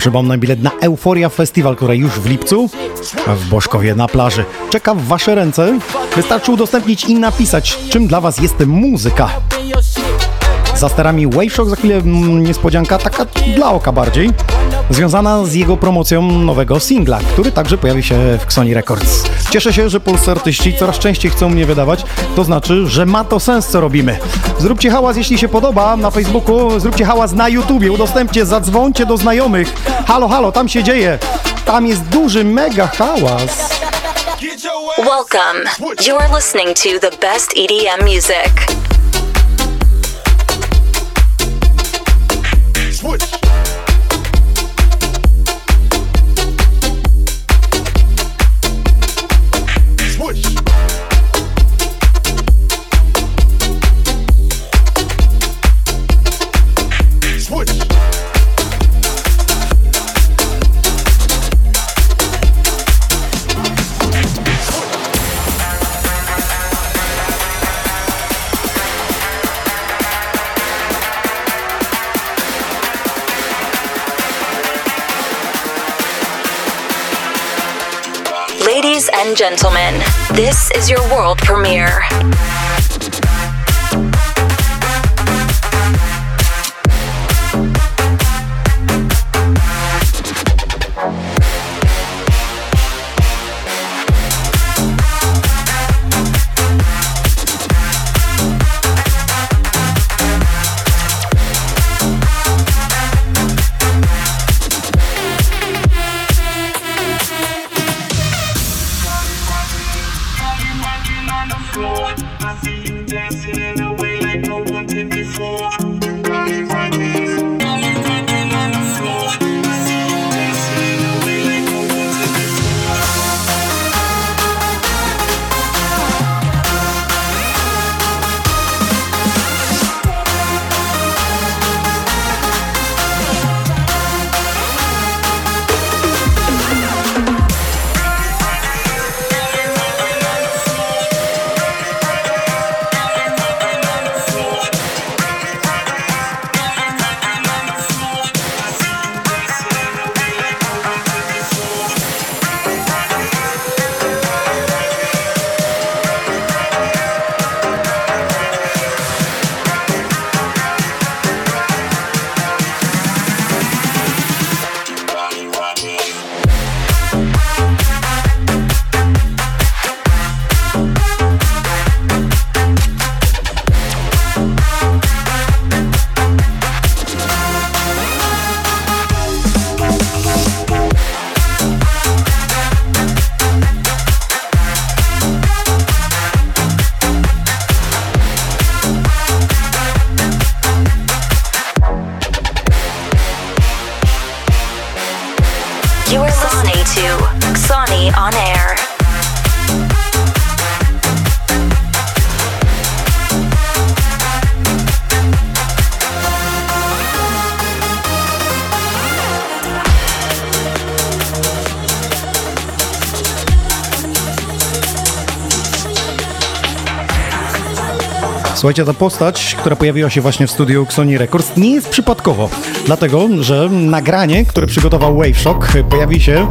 Przypomnę bilet na Euforia Festival, który już w lipcu w Boszkowie na plaży czeka w Wasze ręce. Wystarczy udostępnić i napisać, czym dla Was jest muzyka. Za sterami Wave Shock za chwilę mm, niespodzianka, taka dla oka bardziej, związana z jego promocją nowego singla, który także pojawi się w Sony Records. Cieszę się, że polscy artyści coraz częściej chcą mnie wydawać, to znaczy, że ma to sens, co robimy. Zróbcie hałas, jeśli się podoba na Facebooku, zróbcie hałas na YouTubie, udostępcie, zadzwońcie do znajomych. Halo, halo, tam się dzieje. Tam jest duży, mega hałas. Welcome. You're listening to the best EDM music. And gentlemen, this is your world premiere. Słuchajcie, ta postać, która pojawiła się właśnie w studiu Sony Records nie jest przypadkowo, dlatego, że nagranie, które przygotował Wave Shock pojawi się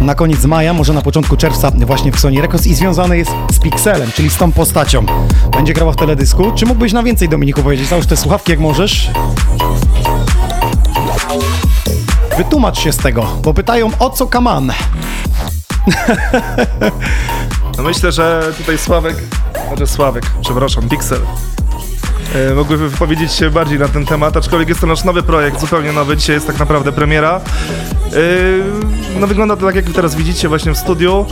na koniec maja, może na początku czerwca właśnie w Sony Records i związane jest z Pixelem, czyli z tą postacią. Będzie grała w teledysku. Czy mógłbyś na więcej, Dominiku, powiedzieć? Załóż te słuchawki, jak możesz. Wytłumacz się z tego, bo pytają o co kaman. No myślę, że tutaj Sławek, znaczy Sławek, przepraszam, Pixel, e, mogłyby wypowiedzieć się bardziej na ten temat, aczkolwiek jest to nasz nowy projekt, zupełnie nowy, dzisiaj jest tak naprawdę premiera. E, No wygląda to tak, jak teraz widzicie właśnie w studiu.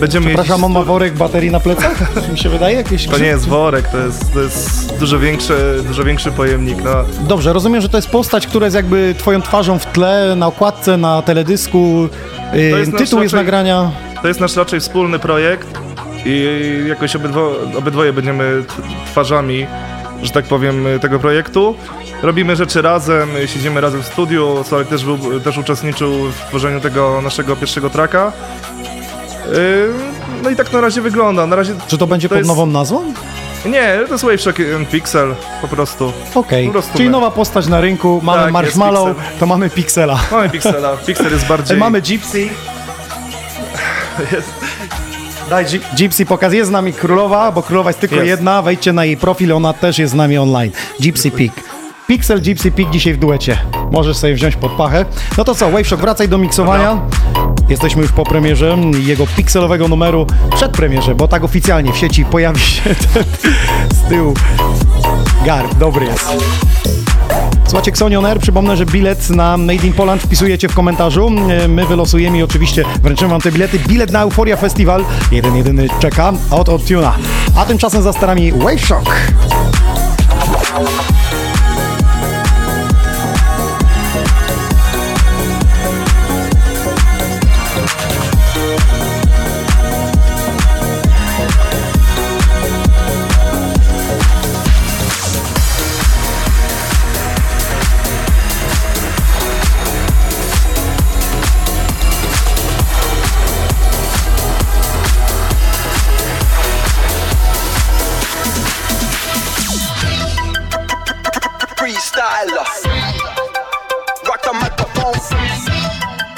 Będziemy Przepraszam, on ma worek baterii na plecach? Czy mi się wydaje? Jakieś To nie jest worek, to jest, to jest dużo, większy, dużo większy pojemnik. No. Dobrze, rozumiem, że to jest postać, która jest jakby twoją twarzą w tle, na okładce, na teledysku. To jest nasz tytuł jest raczej- nagrania. To jest nasz raczej wspólny projekt i jakoś obydwo, obydwoje będziemy twarzami, że tak powiem, tego projektu. Robimy rzeczy razem, siedzimy razem w studiu. Sławek też, był, też uczestniczył w tworzeniu tego naszego pierwszego tracka. Yy, No i tak na razie wygląda. Na razie Czy to będzie pod jest- nową nazwą? Nie, to jest Wave Shock and Pixel po prostu. Okej, prostu czyli my. nowa postać na rynku, mamy Tak, jest Marshmallow, to mamy Pixela. Mamy Pixela. Pixel jest bardziej... Mamy Gypsy. Daj Gy- Gypsy pokaz, jest z nami królowa, bo królowa jest tylko Jest. jedna, wejdźcie na jej profil, ona też jest z nami online. Gypsy Pig. Pixel Gypsy Pig dzisiaj w duecie. Możesz sobie wziąć pod pachę. No to co, Waveshock, wracaj do miksowania. Jesteśmy już po premierze jego pikselowego numeru przed premierze, bo tak oficjalnie w sieci pojawi się ten z tyłu garb. Dobry jest. Słuchajcie, Xonion Air, przypomnę, że bilet na Made in Poland wpisujecie w komentarzu. E, My wylosujemy i oczywiście wręczymy wam te bilety. Bilet na Euphoria Festival, jeden jedyny czeka od Odtuna. A tymczasem za starami Wave Shock.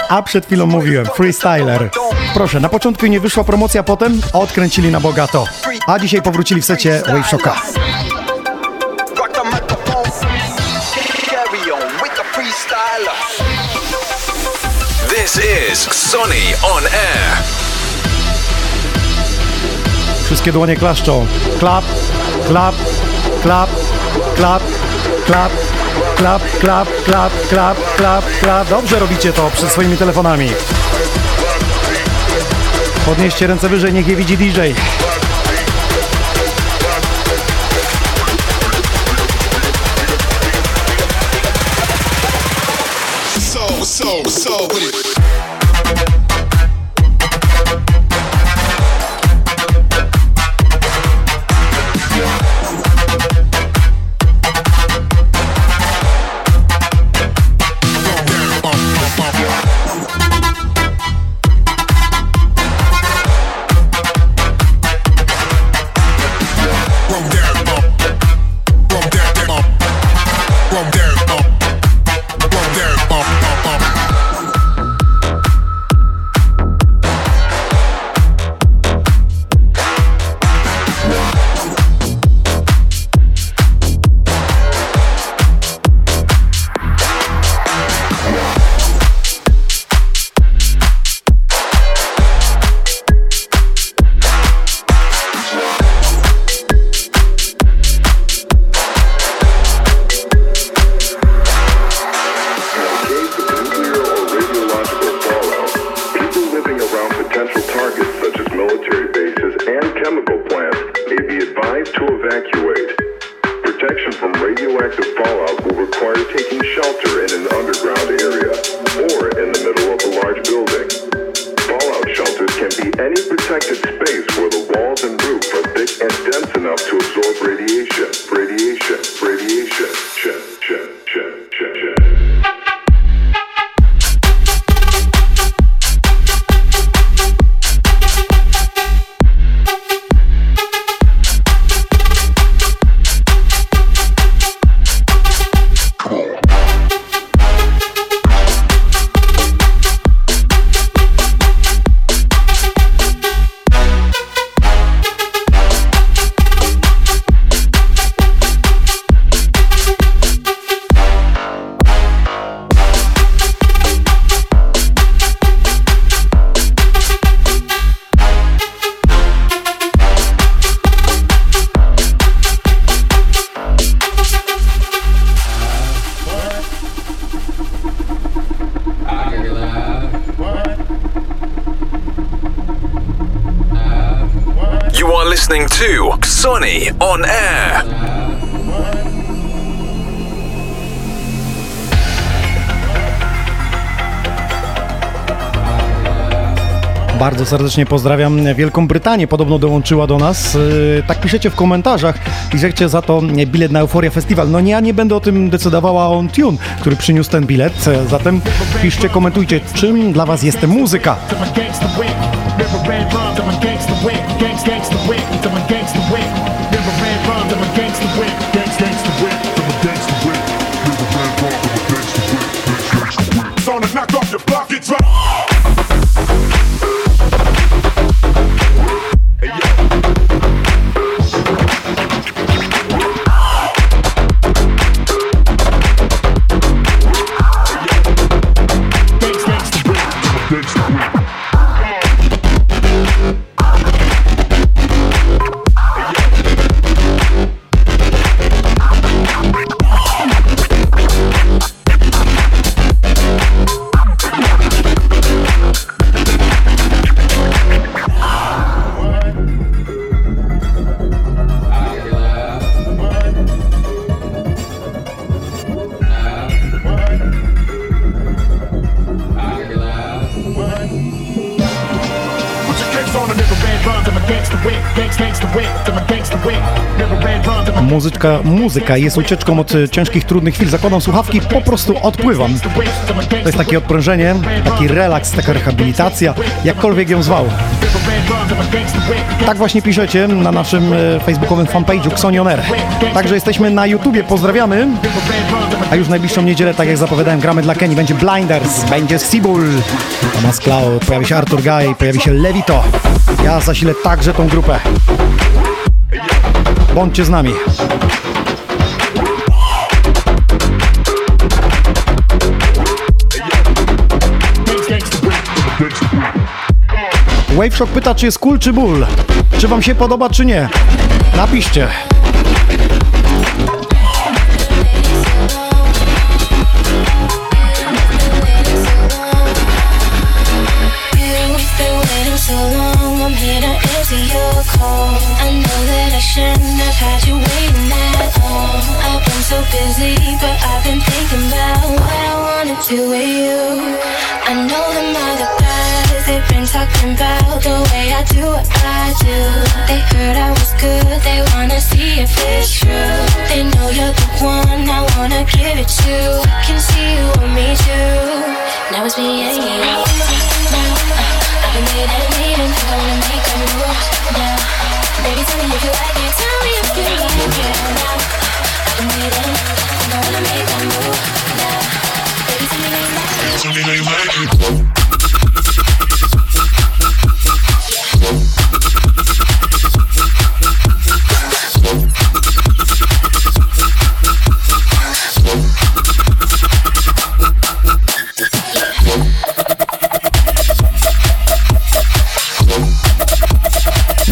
A przed chwilą mówiłem, freestyler. Proszę, na początku nie wyszła promocja, potem odkręcili na bogato. A dzisiaj powrócili w secie Wave Shocka. This is Sonny on Air. Wszystkie dłonie klaszczą. Klap, klap, klap, klap, klap, klap, klap, klap, klap, klap, klap. Dobrze robicie to przed swoimi telefonami. Podnieście ręce wyżej, niech je widzi DJ. So, so, so Serdecznie pozdrawiam Wielką Brytanię, podobno dołączyła do nas. Yy, Tak piszecie w komentarzach i chcecie za to bilet na Euforia Festival. No nie, ja nie będę o tym decydowała on Tune, który przyniósł ten bilet. E, Zatem piszcie, komentujcie, czym dla was jest muzyka. Sonic, Muzyczka, muzyka jest ucieczką od e, ciężkich, trudnych chwil. Zakładam słuchawki, po prostu odpływam. To jest takie odprężenie, taki relaks, taka rehabilitacja, jakkolwiek ją zwał. Tak właśnie piszecie na naszym e, facebookowym fanpage'u Xonioner. Także jesteśmy na YouTubie, pozdrawiamy. A już w najbliższą niedzielę, tak jak zapowiadałem, gramy dla Kenny. Będzie Blinders, będzie Sibul, Thomas Cloud, pojawi się Arthur Guy, pojawi się Levito. Ja zasilę także tą grupę. Bądźcie z nami. Waveshock pyta, czy jest cool, czy ból. Czy wam się podoba, czy nie? Napiszcie. With you. I know them other guys, they've been talking about the way I do what I do. They heard I was good, they wanna see if it's true. They know you're the one I wanna give it to. I Can see you want me too. Now it's me and you. Now uh, uh, I've been waiting waiting, I wanna make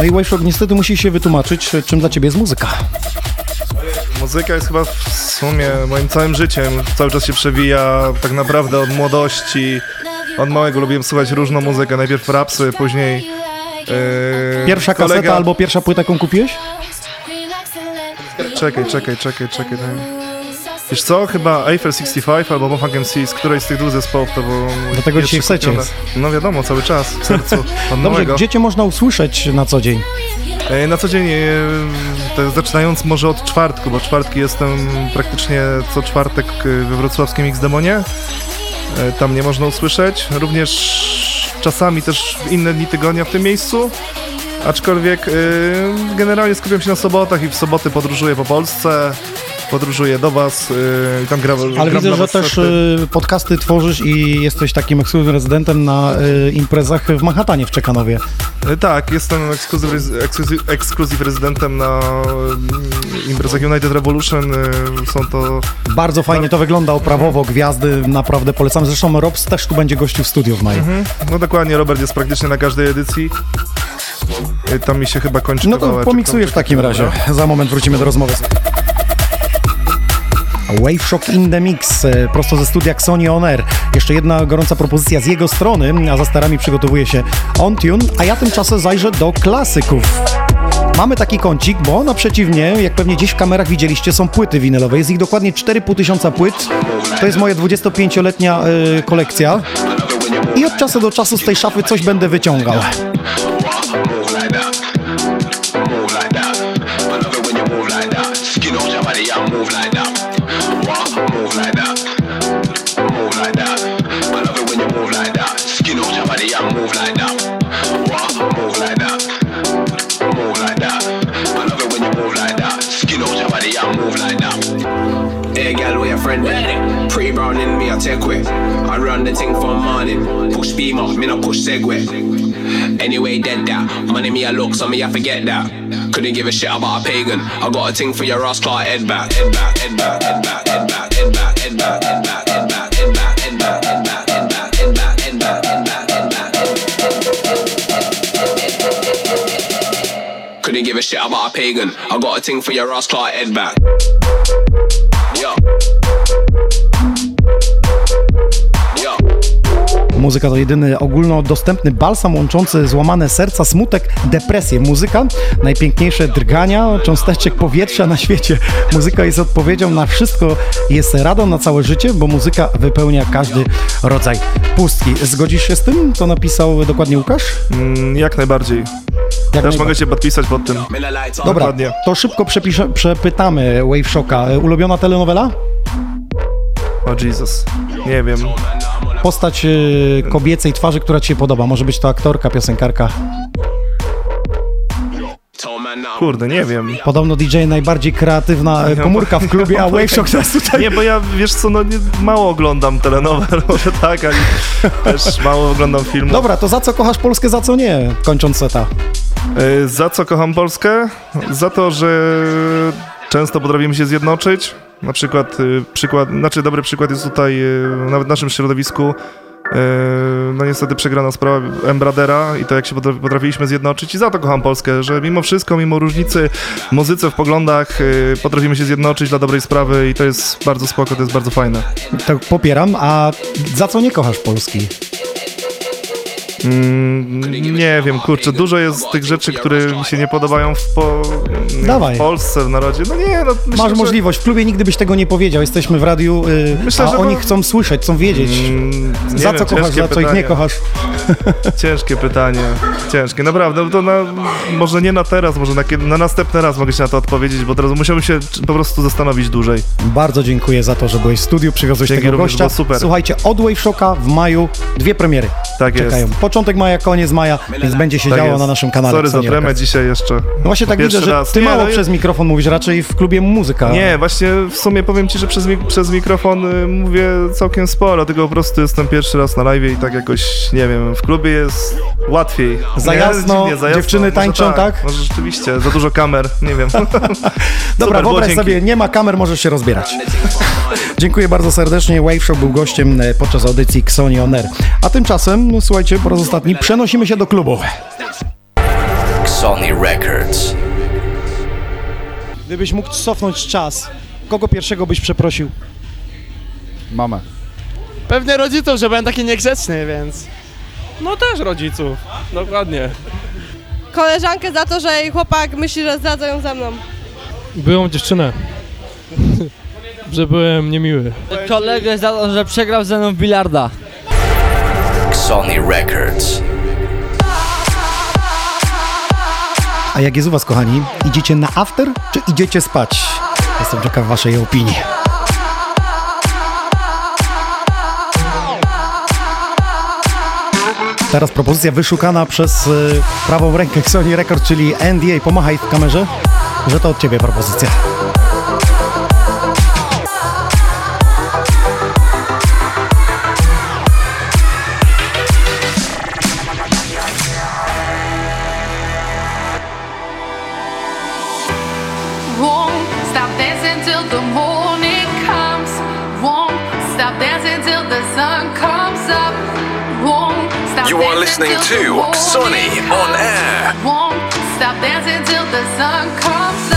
No i Waveshock niestety musi się wytłumaczyć, czym dla ciebie jest muzyka. Muzyka jest chyba w sumie moim całym życiem. Cały czas się przewija tak naprawdę od młodości. Od małego lubiłem słuchać różną muzykę. Najpierw rapsy, później... Yy, Pierwsza kaseta kolega- albo pierwsza płyta, jaką kupiłeś? Czekaj, czekaj, czekaj, czekaj. daj. Wiesz co? Chyba Eiffel 65 albo Mofang MC, z którejś z tych dwóch zespołów to było... Dlatego pierwszy dzisiaj chcecie. No wiadomo, cały czas, w sercu. Dobrze, małego. gdzie cię można usłyszeć na co dzień? E, Na co dzień, e, zaczynając może od czwartku, bo czwartki jestem praktycznie co czwartek e, we wrocławskim X-Demonie. Tam nie można usłyszeć. Również czasami też w inne dni tygodnia w tym miejscu. Aczkolwiek generalnie skupiam się na sobotach i w soboty podróżuję po Polsce. Podróżuję do was e, i tam gram, Ale gram widzę, że też sety. y, podcasty tworzysz i jesteś takim ekskluzywnym rezydentem na y, imprezach w Manhattanie w Czekanowie. Tak, jestem ekskluzyw, rezydentem na imprezach United Revolution. Są to Bardzo fajnie to wygląda, oprawowo, gwiazdy, naprawdę polecam. Zresztą Robs też tu będzie gościu w studiu w maju. Mhm. No dokładnie, Robert jest praktycznie na każdej edycji. Y, Tam mi się chyba kończy No to pomiksujesz w takim razie. Za moment wrócimy do rozmowy. Wave Shock in the Mix, e, prosto ze studia Sony On Air. Jeszcze jedna gorąca propozycja z jego strony, a za starami przygotowuje się On Tune, a ja tymczasem zajrzę do klasyków. Mamy taki kącik, bo naprzeciw mnie, jak pewnie gdzieś w kamerach widzieliście, są płyty winylowe. Jest ich dokładnie 4,5 tysiąca płyt. To jest moja 25-letnia y, kolekcja. I od czasu do czasu z tej szafy coś będę wyciągał. In me, I take way. I run the thing from morning. Push beam up, me no push segway. Anyway, dead that. Money me a look, so me I forget that. Couldn't give a shit about a pagan. I got a thing for your ass, Clark, head back, head back, head back, head back, head back, head back, head back, head back, head back. Couldn't give a shit about a pagan. I got a thing for your ass, Clark, head back. Muzyka to jedyny ogólnodostępny balsam łączący złamane serca, smutek, depresję. Muzyka, najpiękniejsze drgania, cząsteczek powietrza na świecie. Muzyka jest odpowiedzią na wszystko, jest radą na całe życie, bo muzyka wypełnia każdy rodzaj pustki. Zgodzisz się z tym, co napisał dokładnie Łukasz? Mm, jak najbardziej. Jak Też mogę się podpisać pod tym. Dobra, Dokładnie. to szybko przepisze, przepytamy Wave Shocka. Ulubiona telenowela? O Jesus. Nie wiem. Postać y, kobiecej twarzy, która ci się podoba. Może być to aktorka, piosenkarka. Kurde, nie wiem. Podobno DJ najbardziej kreatywna y, komórka w klubie, a Wave Shock teraz tutaj... Nie, bo ja, wiesz co, no nie, mało oglądam telenowel, może tak, ale też mało oglądam filmów. Dobra, to za co kochasz Polskę, za co nie? Kończąc seta. Y, Za co kocham Polskę? Za to, że często potrafimy się zjednoczyć. Na przykład, y, przykład, znaczy dobry przykład jest tutaj y, nawet w naszym środowisku. y, No niestety przegrana sprawa Embradera i to jak się potra- potrafiliśmy zjednoczyć i za to kocham Polskę, że mimo wszystko, mimo różnicy muzyce, w poglądach potrafimy się zjednoczyć dla dobrej sprawy i to jest bardzo spoko, to jest bardzo fajne. Tak popieram, a za co nie kochasz Polski? Mm, nie wiem, kurczę, dużo jest tych rzeczy, które mi się nie podobają w, po, Dawaj. w Polsce, w narodzie. No nie, no myślę, Masz że- możliwość, w klubie nigdy byś tego nie powiedział. Jesteśmy w radiu, y, Myślę, a że oni to- chcą słyszeć, chcą wiedzieć. nie za wiem, co kochasz, za co ich nie kochasz. Ciężkie pytanie, ciężkie. Naprawdę, to na, może nie na teraz, może na, na następny raz mogę się na to odpowiedzieć, bo teraz musiałbym się po prostu zastanowić dłużej. Bardzo dziękuję za to, że byłeś w studiu, przywiozłeś Dzięki tego również, gościa. super. Słuchajcie, od Wave Shocka w maju dwie premiery Tak jest. Początek maja, koniec maja, więc będzie się Tak działo jest. na naszym kanale. Sorry za tremę dzisiaj jeszcze. No właśnie tak Pierwszy widzę, że raz. ty Nie, mało no przez mikrofon mówisz, raczej w klubie muzyka. Nie, właśnie w sumie powiem ci, że przez, mik- przez mikrofon y, mówię całkiem sporo, tylko po prostu jestem pierwszy raz na live i tak jakoś, nie wiem, w klubie jest łatwiej. Za Nie, jasno, dziewczyny może tańczą, tak? Może rzeczywiście, za dużo kamer, nie wiem. Dobra, Super, wyobraź dzięki. sobie, nie ma kamer, możesz się rozbierać. Dziękuję bardzo serdecznie. Wave Show był gościem e, podczas audycji Xoni On Air. A tymczasem, no, słuchajcie, po raz ostatni przenosimy się do klubu. Sony Records. Gdybyś mógł cofnąć czas, kogo pierwszego byś przeprosił? Mamę. Pewnie rodziców, że byłem taki niegrzeczny, więc... No też rodziców, dokładnie. Koleżankę za to, że jej chłopak myśli, że zdradza ją ze mną. Byłą dziewczynę. że byłem niemiły. Kolegę za to, że przegrał ze mną w bilarda. Sony Records. A jak jest u was, kochani? Idziecie na after, czy idziecie spać? Jestem ciekaw waszej opinii. Teraz propozycja wyszukana przez y, prawą rękę Sony Record, czyli NDA. Pomachaj w kamerze, że to od ciebie propozycja. Listening to Sonny on air. Won't stop dancing till the sun comes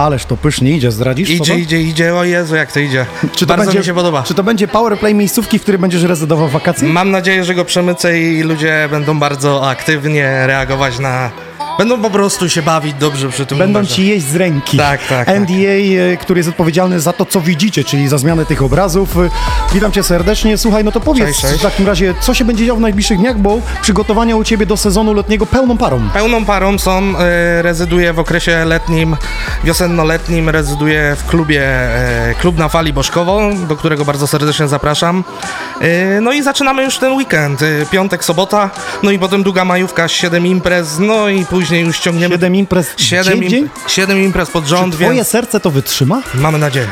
Ależ to pysznie idzie, zdradzisz? Idzie, idzie, idzie, o Jezu, jak to idzie. Czy to Bardzo będzie, mi się podoba. Czy to będzie powerplay miejscówki, w której będziesz rezydował wakacje? Mam nadzieję, że go przemycę i ludzie będą bardzo aktywnie reagować na... Będą po prostu się bawić dobrze przy tym Będą numerze. ci jeść z ręki. Tak, tak, tak. NDA, e, który jest odpowiedzialny za to, co widzicie, czyli za zmianę tych obrazów. E, Witam cię serdecznie. Słuchaj, no to powiedz Cześć, cześć. w takim razie, co się będzie działo w najbliższych dniach, bo przygotowania u ciebie do sezonu letniego pełną parą. Pełną parą są, e, rezyduję w okresie letnim, wiosenno-letnim, rezyduję w klubie e, Klub na Fali Bożkowo, do którego bardzo serdecznie zapraszam. E, no i zaczynamy już ten weekend, piątek, sobota, no i potem długa majówka, 7 imprez, no i później już ciągniemy... 7 imprez Siedem, imp- siedem imprez pod rząd, Czy twoje więc serce to wytrzyma? mamy nadzieję.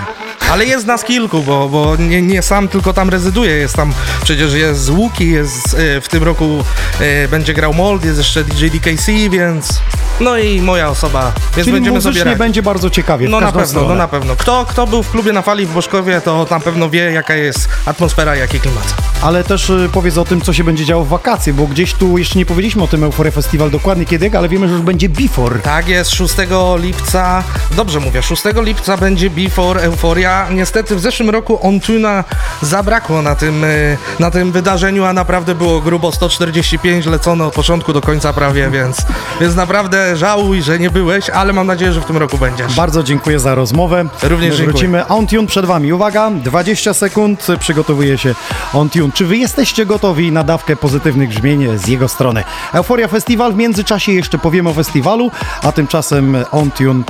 Ale jest nas kilku, bo, bo nie, nie sam tylko tam rezyduję, jest tam przecież jest Łuki, jest e, w tym roku e, będzie grał Mold, jest jeszcze DJ DKC, więc no i moja osoba, więc Czyli będziemy sobie radzić. będzie bardzo ciekawie. No na pewno, stronę. no na pewno. Kto, kto był w klubie na fali w Boszkowie, to na pewno wie, jaka jest atmosfera, jaki klimat. Ale też y, powiedz o tym, co się będzie działo w wakacje, bo gdzieś tu jeszcze nie powiedzieliśmy o tym Euphoria Festival dokładnie kiedy, ale wiemy, że już będzie before. Tak jest, 6 lipca, dobrze mówię, 6 lipca będzie Before Euforia. Niestety w zeszłym roku Ontuna zabrakło na tym, y, na tym wydarzeniu, a naprawdę było grubo 145 lecone od początku do końca prawie, więc, więc naprawdę żałuj, że nie byłeś, ale mam nadzieję, że w tym roku będziesz. Bardzo dziękuję za rozmowę. Również My dziękuję. Wrócimy. OnTune przed Wami. Uwaga, 20 sekund. Przygotowuje się OnTune. Czy Wy jesteście gotowi na dawkę pozytywnych brzmień z jego strony? Euforia Festiwal. W międzyczasie jeszcze powiemy o festiwalu, a tymczasem OnTune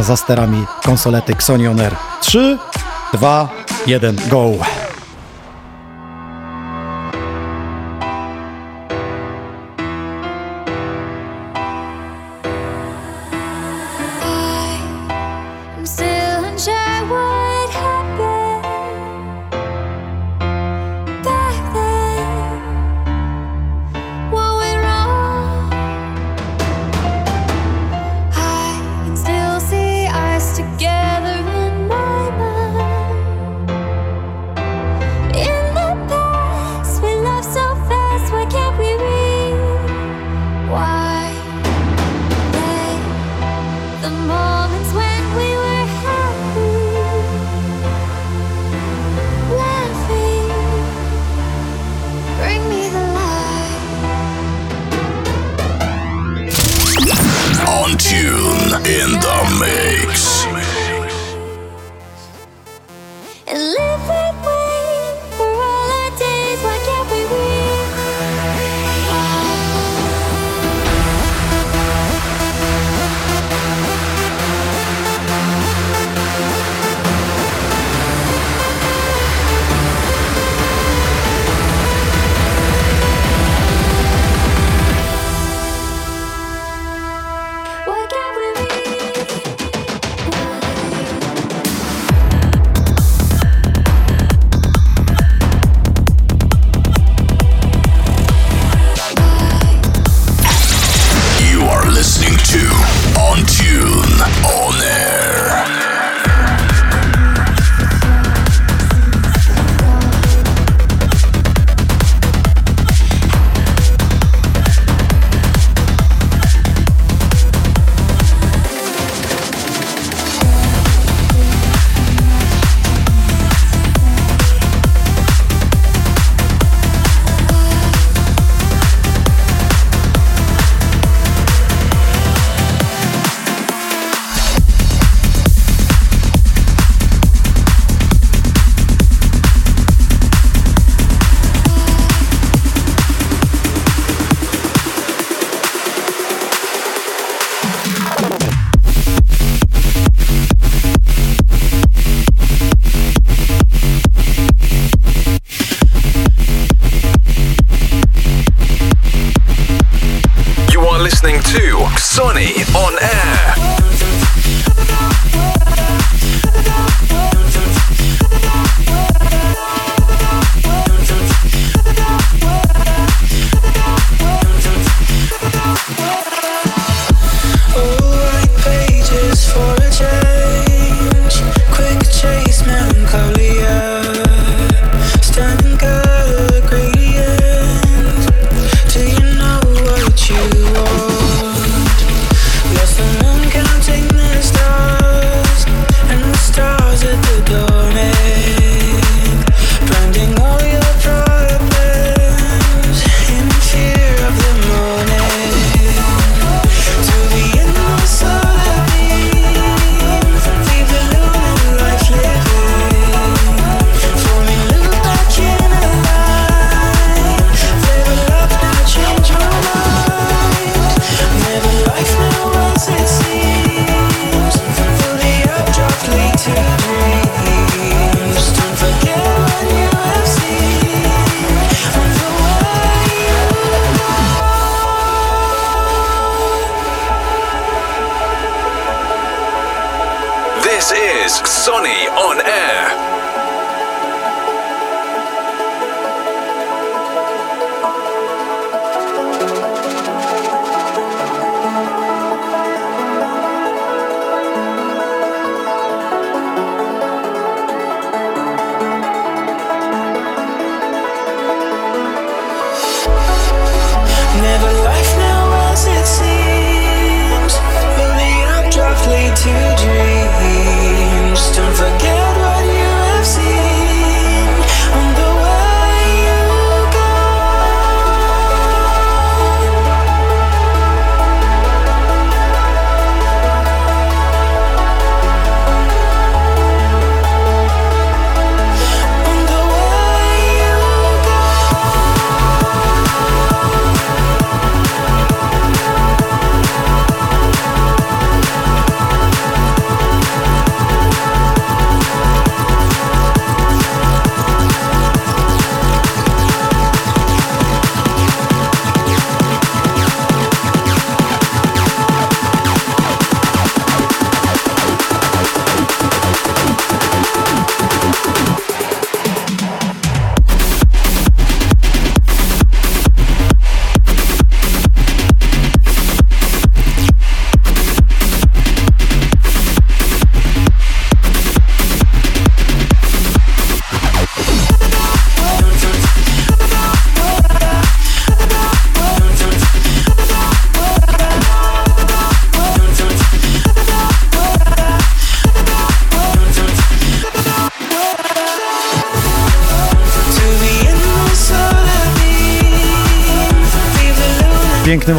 za sterami konsolety Xoni On Air. 3, 2, 1, go!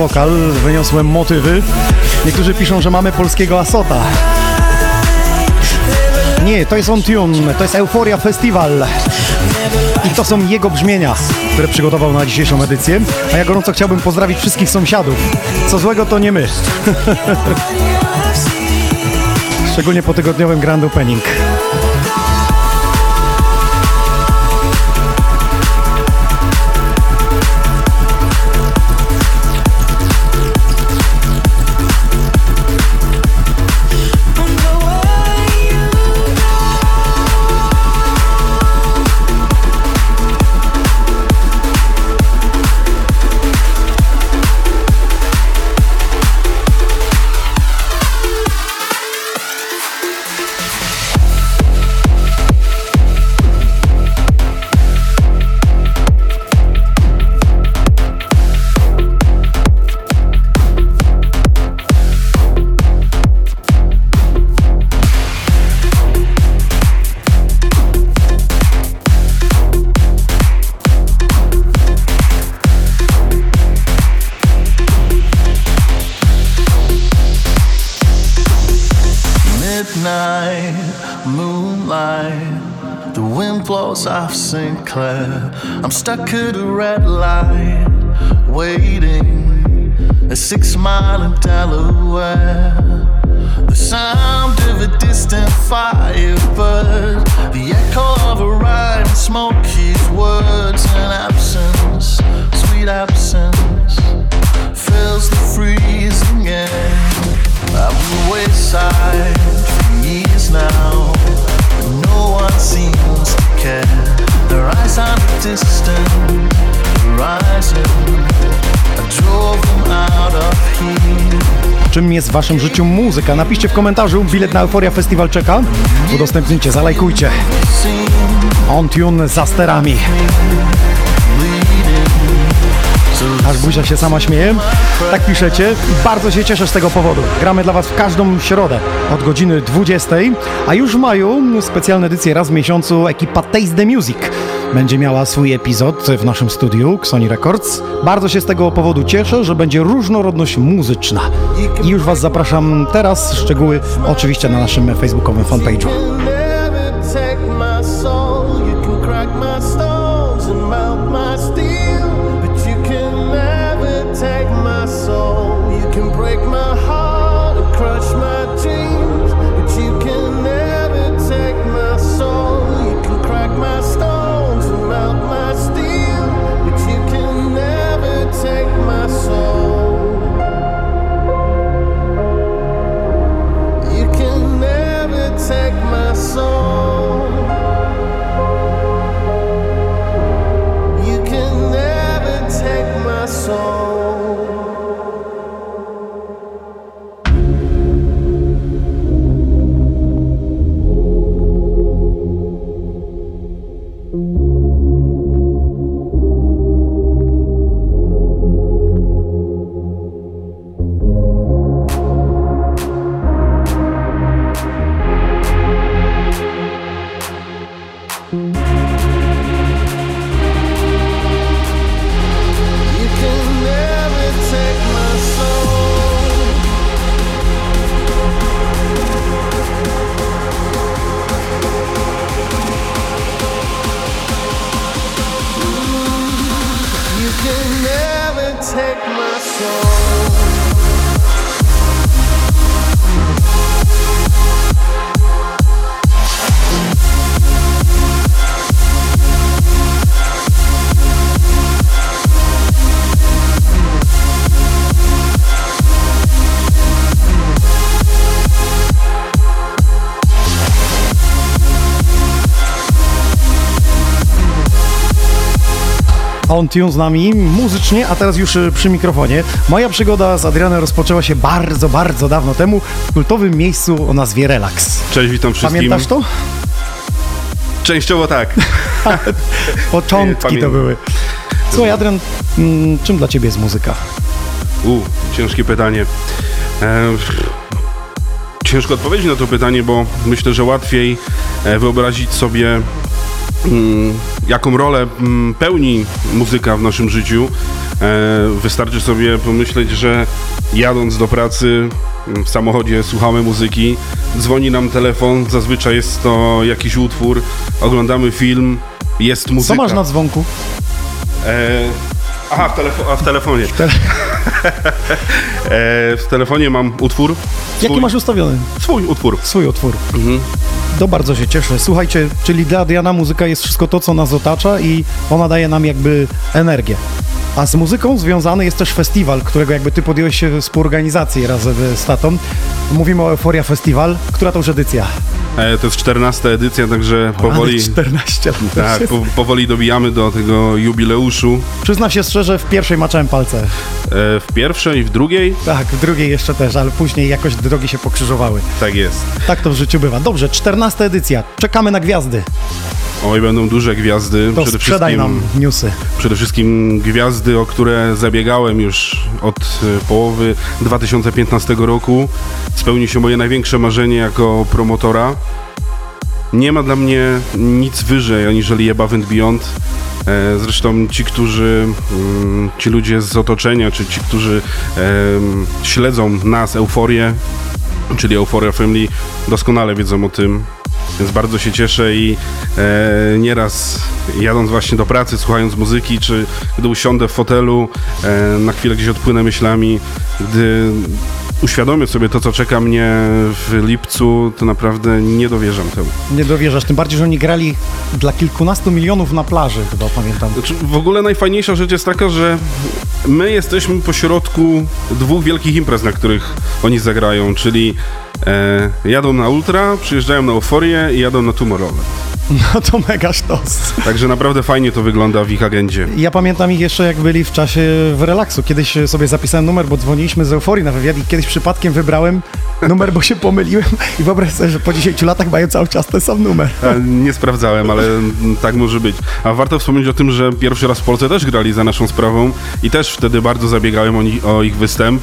wokal, wyniosłem motywy. Niektórzy piszą, że mamy polskiego Asota. Nie, to jest On Tune, to jest Euphoria Festival. I to są jego brzmienia, które przygotował na dzisiejszą edycję. A ja gorąco chciałbym pozdrawić wszystkich sąsiadów. Co złego to nie my. Szczególnie po tygodniowym Grand Opening. stuck at a red light, waiting a six mile in Delaware. Waszym życiu muzyka? Napiszcie w komentarzu, bilet na Euforia Festival czeka. Udostępnijcie, zalajkujcie. On tune za sterami. Aż buzia się sama śmieje. Tak piszecie. Bardzo się cieszę z tego powodu. Gramy dla Was w każdą środę od godziny 20, a już w maju specjalne edycje raz w miesiącu ekipa Taste the Music będzie miała swój epizod w naszym studiu Sony Records. Bardzo się z tego powodu cieszę, że będzie różnorodność muzyczna. I już Was zapraszam teraz. Szczegóły oczywiście na naszym facebookowym fanpage'u. can break my heart and crush my dreams, On Tune z nami muzycznie, a teraz już y, przy mikrofonie. Moja przygoda z Adrianem rozpoczęła się bardzo, bardzo dawno temu w kultowym miejscu o nazwie Relax. Cześć, witam wszystkim. Pamiętasz to? Częściowo tak. Początki to były. Słuchaj, Adrian, mm, czym dla ciebie jest muzyka? U, ciężkie pytanie. E, ciężko odpowiedzieć na to pytanie, bo myślę, że łatwiej e, wyobrazić sobie, jaką rolę mm, pełni muzyka w naszym życiu. E, wystarczy sobie pomyśleć, że jadąc do pracy mm, w samochodzie słuchamy muzyki, dzwoni nam telefon, zazwyczaj jest to jakiś utwór, oglądamy film, jest muzyka. Co masz na dzwonku? E, aha, w, telefo- a w telefonie. e, w telefonie mam utwór. Jaki masz ustawiony? Swój utwór. Swój utwór. Mhm. To bardzo się cieszę. Słuchajcie, czyli dla Adriana muzyka jest wszystko to, co nas otacza i ona daje nam jakby energię. A z muzyką związany jest też festiwal, którego jakby ty podjąłeś się współorganizację razem z tatą. Mówimy o Euforia Festival. Która to już edycja? E, to jest 14 edycja, także powoli. 14 lat. Tak, po, powoli dobijamy do tego jubileuszu. Przyznam się szczerze, w pierwszej maczałem palce. E, w pierwszej, w drugiej? Tak, w drugiej jeszcze też, ale później jakoś drogi się pokrzyżowały. Tak jest. Tak to w życiu bywa. Dobrze, 14 edycja. Czekamy na gwiazdy. Oj, będą duże gwiazdy. To sprzedaj nam newsy. Przede wszystkim gwiazdy, o które zabiegałem już od e, połowy 2015 roku. Spełni się moje największe marzenie jako promotora. Nie ma dla mnie nic wyżej aniżeli Above and Beyond. E, Zresztą ci, którzy, mm, ci ludzie z otoczenia, czy ci, którzy śledzą nas, Euforię, czyli Euphoria Family, doskonale wiedzą o tym. Więc bardzo się cieszę i e, nieraz jadąc właśnie do pracy, słuchając muzyki, czy gdy usiądę w fotelu, e, na chwilę gdzieś odpłynę myślami, gdy uświadomię sobie to, co czeka mnie w lipcu, to naprawdę nie dowierzam temu. Nie dowierzasz, tym bardziej, że oni grali dla kilkunastu milionów na plaży, chyba pamiętam. Znaczy, w ogóle najfajniejsza rzecz jest taka, że my jesteśmy pośrodku dwóch wielkich imprez, na których oni zagrają, czyli e, jadą na Ultra, przyjeżdżają na Euforię i jadą na Tomorrowland. No to mega sztos. Także naprawdę fajnie to wygląda w ich agendzie. Ja pamiętam ich jeszcze jak byli w czasie w relaksu. Kiedyś sobie zapisałem numer, bo dzwoniliśmy z euforii na wywiad i kiedyś przypadkiem wybrałem numer, bo się pomyliłem i wyobraź sobie, że po 10 latach mają cały czas ten sam numer. A, Nie sprawdzałem, ale tak może być. A warto wspomnieć o tym, że pierwszy raz w Polsce też grali za naszą sprawą i też wtedy bardzo zabiegałem o, ich występ.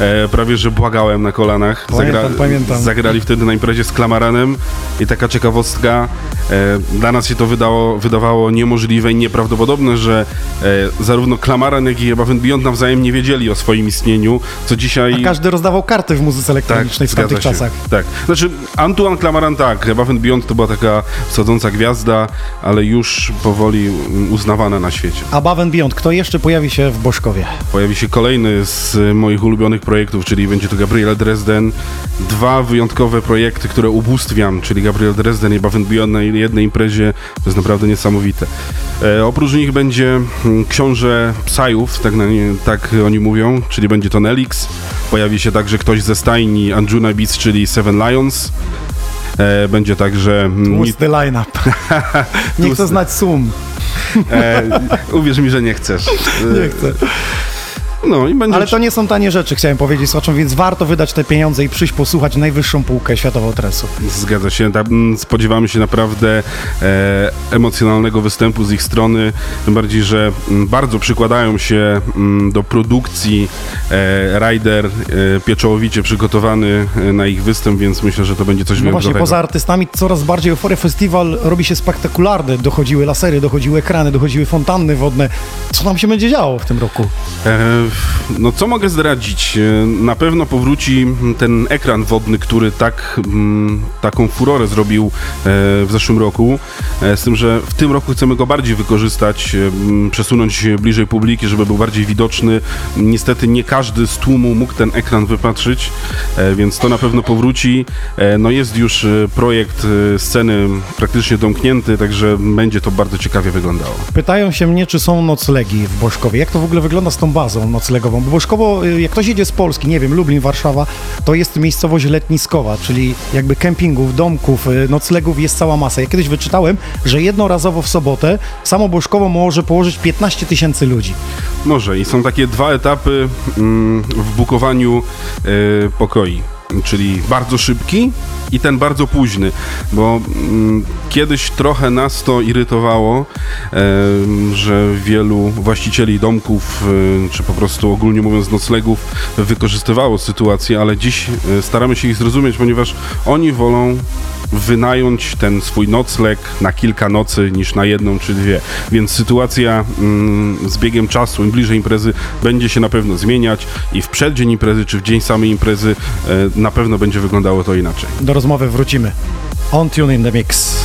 E, prawie, że błagałem na kolanach. Pamiętam, pamiętam. Zagrali wtedy na imprezie z Klamaranem i taka ciekawostka. E, dla nas się to wydało, wydawało niemożliwe i nieprawdopodobne, że e, zarówno Klamaran, jak i Above Beyond nawzajem nie wiedzieli o swoim istnieniu, co dzisiaj... A każdy rozdawał karty w muzyce elektronicznej w zgadza tamtych czasach. Tak. Znaczy, Antoine Clamaran tak, Above and Beyond to była taka wschodząca gwiazda, ale już powoli uznawana na świecie. Above and Beyond, kto jeszcze pojawi się w Boszkowie? Pojawi się kolejny z moich ulubionych projektów, czyli będzie to Gabriel Dresden. Dwa wyjątkowe projekty, które ubóstwiam, czyli Gabriel Dresden i Above and Beyond na jednej imprezie. To jest naprawdę niesamowite. E, oprócz nich będzie mm, książę Psajów, tak, na nie, tak oni mówią, czyli będzie to Nelix. Pojawi się także ktoś ze stajni Anjuna Beats, czyli Seven Lions. E, będzie także... Tłusty line-up. Nie chcę znać sum. E, uwierz mi, że nie chcesz. Nie chcę. No i będzie... Ale to nie są tanie rzeczy, chciałem powiedzieć słuchaczom, więc warto wydać te pieniądze i przyjść posłuchać najwyższą półkę światowego tresu. Zgadza się. Tam, mm, spodziewamy się naprawdę e, emocjonalnego występu z ich strony. Tym bardziej, że mm, bardzo przykładają się mm, do produkcji e, Rider e, pieczołowicie przygotowany e, na ich występ, więc myślę, że to będzie coś No właśnie, poza artystami coraz bardziej Euphoria Festival robi się spektakularny. Dochodziły lasery, dochodziły ekrany, dochodziły fontanny wodne. Co nam się będzie działo w tym roku? E, No co mogę zdradzić? E, Na pewno powróci ten ekran wodny, który tak, mm, taką furorę zrobił e, w zeszłym roku. E, Z tym, że w tym roku chcemy go bardziej wykorzystać, e, m, przesunąć bliżej publiki, żeby był bardziej widoczny. Niestety nie każdy z tłumu mógł ten ekran wypatrzyć, więc to na pewno powróci. No jest już projekt sceny praktycznie domknięty, także będzie to bardzo ciekawie wyglądało. Pytają się mnie, czy są noclegi w Boszkowie. Jak to w ogóle wygląda z tą bazą noclegową? Bo Boszkowo, y, jak ktoś jedzie z Polski, nie wiem, Lublin, Warszawa, to jest miejscowość letniskowa, czyli jakby kempingów, domków, y, noclegów jest cała masa. Ja kiedyś wyczytałem, że jednorazowo w sobotę samo Boszkowo może położyć 15 tysięcy ludzi. Może i są takie dwa etapy mm, w bukowaniu e, pokoi. Czyli bardzo szybki i ten bardzo późny, bo mm, kiedyś trochę nas to irytowało, em, że wielu właścicieli domków, e, czy po prostu ogólnie mówiąc noclegów, wykorzystywało sytuację, ale dziś e, staramy się ich zrozumieć, ponieważ oni wolą wynająć ten swój nocleg na kilka nocy niż na jedną czy dwie. Więc sytuacja mm, z biegiem czasu, im bliżej imprezy, będzie się na pewno zmieniać i w przeddzień imprezy czy w dzień samej imprezy e, na pewno będzie wyglądało to inaczej. Do rozmowy wrócimy. On Tune in the Mix.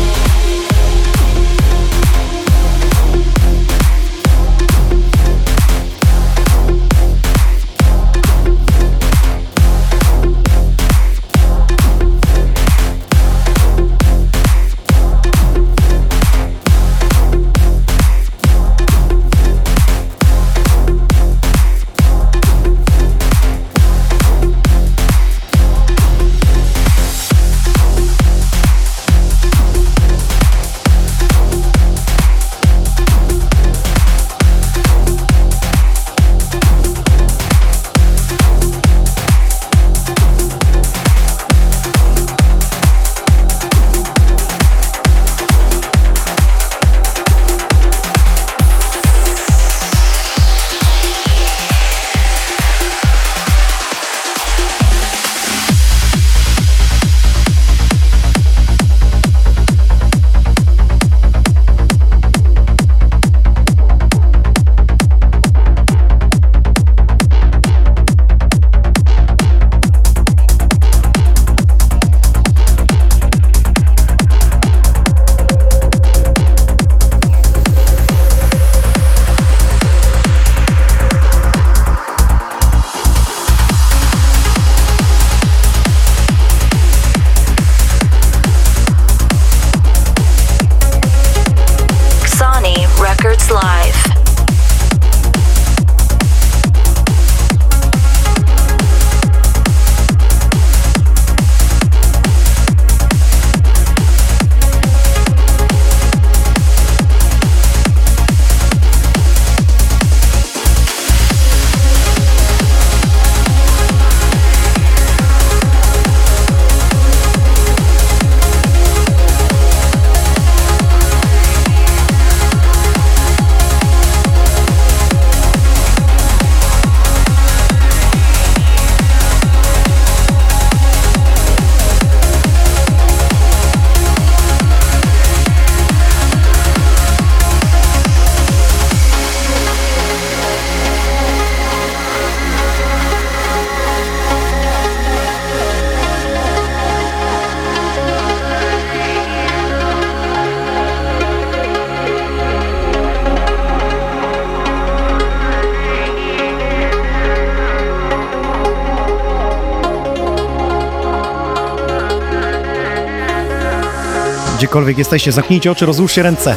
Gdziekolwiek jesteście, zamknijcie oczy, rozłóżcie ręce.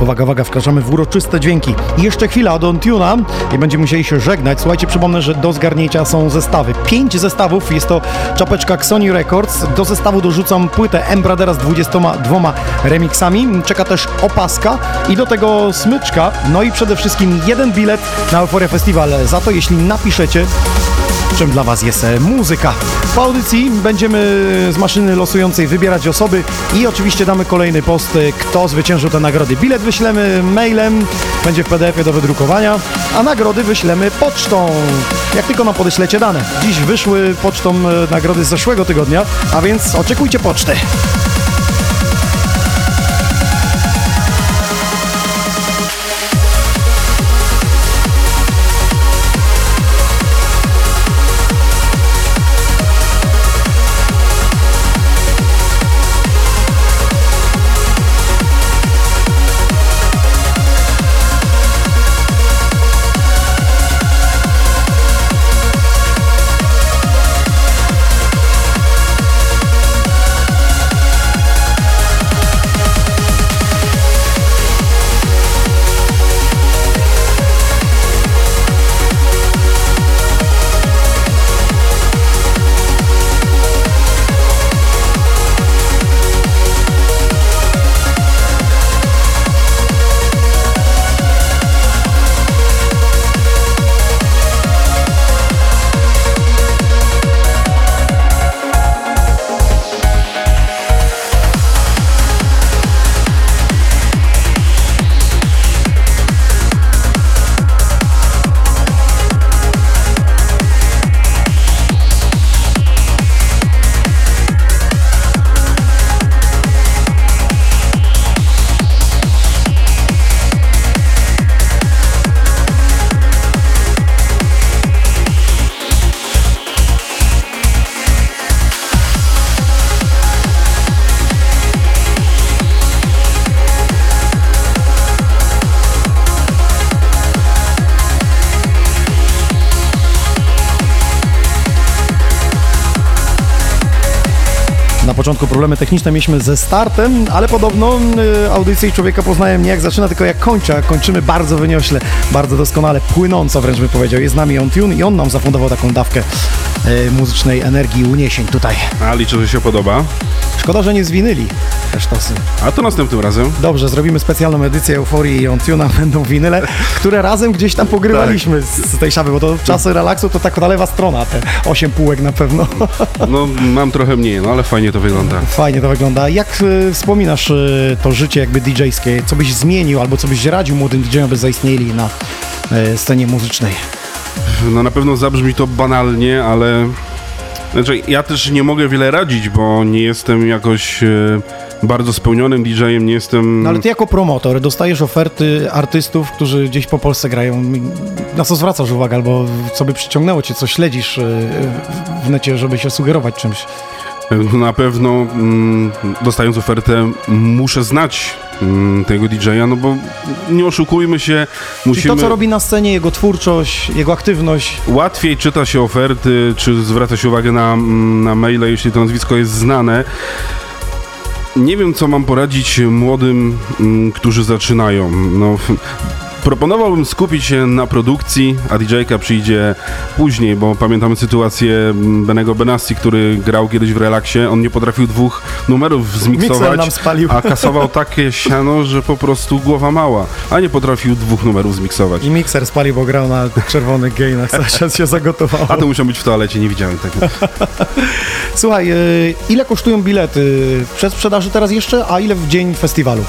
Uwaga, uwaga, wkraczamy w uroczyste dźwięki. Jeszcze chwila do Tuna i będziemy musieli się żegnać. Słuchajcie, przypomnę, że do zgarnięcia są zestawy. Pięć zestawów, jest to czapeczka Sony Records. Do zestawu dorzucam płytę Embradera z 22 remixami. Czeka też opaska i do tego smyczka. No i przede wszystkim jeden bilet na Euphoria Festival. Za to, jeśli napiszecie czym dla Was jest e, muzyka. Po audycji będziemy z maszyny losującej wybierać osoby i oczywiście damy kolejny post, e, kto zwyciężył te nagrody. Bilet wyślemy mailem, będzie w PDF-ie do wydrukowania, a nagrody wyślemy pocztą, jak tylko nam podeślecie dane. Dziś wyszły pocztą e, nagrody z zeszłego tygodnia, a więc oczekujcie poczty. Problemy techniczne mieliśmy ze startem, ale podobno y, audycję człowieka poznaję nie jak zaczyna, tylko jak kończy, a kończymy bardzo wyniośle, bardzo doskonale, płynąco wręcz by powiedział. Jest z nami On Tune i on nam zafundował taką dawkę y, muzycznej energii i uniesień tutaj. A liczę, że się podoba. Szkoda, że nie zwinęli te sztosy. A to następnym razem. Dobrze, zrobimy specjalną edycję Euforii i On Tune'a, będą winyle, które razem gdzieś tam pogrywaliśmy z, z tej szafy, bo to czasy relaksu to taka lewa strona, te 8 półek na pewno. No, mam trochę mniej, no ale fajnie to wygląda. Fajnie to wygląda. Jak y, wspominasz y, to życie jakby DJ-skie? Co byś zmienił albo co byś radził młodym DJ-om, by zaistnieli na y, scenie muzycznej? No na pewno zabrzmi to banalnie, ale znaczy ja też nie mogę wiele radzić, bo nie jestem jakoś e, bardzo spełnionym DJ-em, nie jestem... No ale ty jako promotor dostajesz oferty artystów, którzy gdzieś po Polsce grają. Na co zwracasz uwagę albo co by przyciągnęło cię, co śledzisz y, w necie, żeby się sugerować czymś? Na pewno mm, dostając ofertę muszę znać mm, tego DJ-a, no bo nie oszukujmy się, musimy... Czyli to, co robi na scenie, jego twórczość, jego aktywność. Łatwiej czyta się oferty, czy zwraca się uwagę na, mm, na maile, jeśli to nazwisko jest znane. Nie wiem, co mam poradzić młodym, mm, którzy zaczynają. No, proponowałbym skupić się na produkcji, a DJ-ka przyjdzie później, bo pamiętamy sytuację Benego Benassi, który grał kiedyś w relaksie. On nie potrafił dwóch numerów zmiksować, a kasował takie siano, że po prostu głowa mała, a nie potrafił dwóch numerów zmiksować. I mikser spalił, bo grał na czerwonych gainach, cały czas się zagotowało. A to musiał być w toalecie, nie widziałem tego. Słuchaj, y, ile kosztują bilety w przedsprzedaży teraz jeszcze, a ile w dzień festiwalu?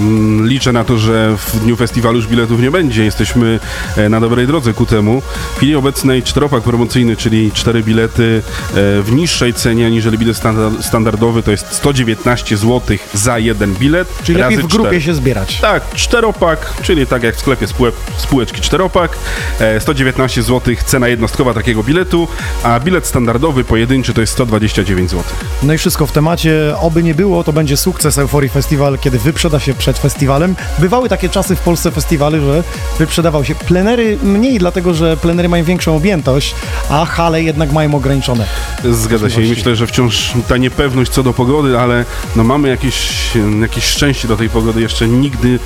Mm, Liczę na to, że w dniu festiwalu już biletów nie będzie. Jesteśmy e, na dobrej drodze ku temu. W chwili obecnej czteropak promocyjny, czyli cztery bilety e, w niższej cenie aniżeli bilet standard- standardowy, to jest 119 zł za jeden bilet. Czyli lepiej razy w grupie cztery. się zbierać. Tak, czteropak, czyli tak jak w sklepie spółek, spółeczki czteropak, e, 119 zł cena jednostkowa takiego biletu, a bilet standardowy pojedynczy to jest 129 zł. No i wszystko w temacie. Oby nie było, to będzie sukces Euphorii Festival, kiedy wyprzeda się przed festiwalem. Bywały takie czasy w Polsce festiwaly, że wyprzedawał się plenery mniej, dlatego że plenery mają większą objętość, a hale jednak mają ograniczone. Zgadza się i myślę, że wciąż ta niepewność co do pogody, ale no mamy jakieś, jakieś szczęście do tej pogody. Jeszcze nigdy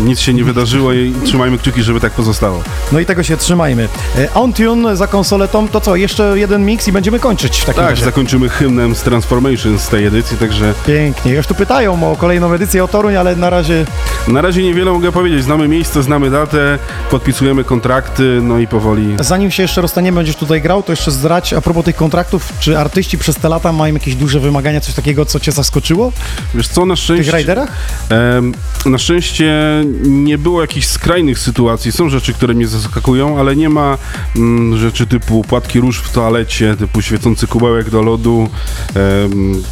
nic się nie wydarzyło i trzymajmy kciuki, żeby tak pozostało. No i tego się trzymajmy. E, OnTune za konsoletą, to co, jeszcze jeden mix i będziemy kończyć w takim Tak, razie. zakończymy hymnem z Transformation z tej edycji, także Pięknie. Już tu pytają o kolejną edycję o Toruń, ale na razie na razie niewiele mogę powiedzieć. Znamy miejsce, znamy datę, podpisujemy kontrakty, no i powoli Zanim się jeszcze rozstaniemy, będziesz tutaj grał, to jeszcze zdrać a propos tych kontraktów, czy artyści przez te lata mają jakieś duże wymagania, coś takiego, co cię zaskoczyło? Wiesz co, na szczęście... W tych rajderach? Em, na szczęście nie było jakichś skrajnych sytuacji. Są rzeczy, które mnie zaskakują, ale nie ma mm, rzeczy typu płatki róż w toalecie, typu świecący kubełek do lodu. Em,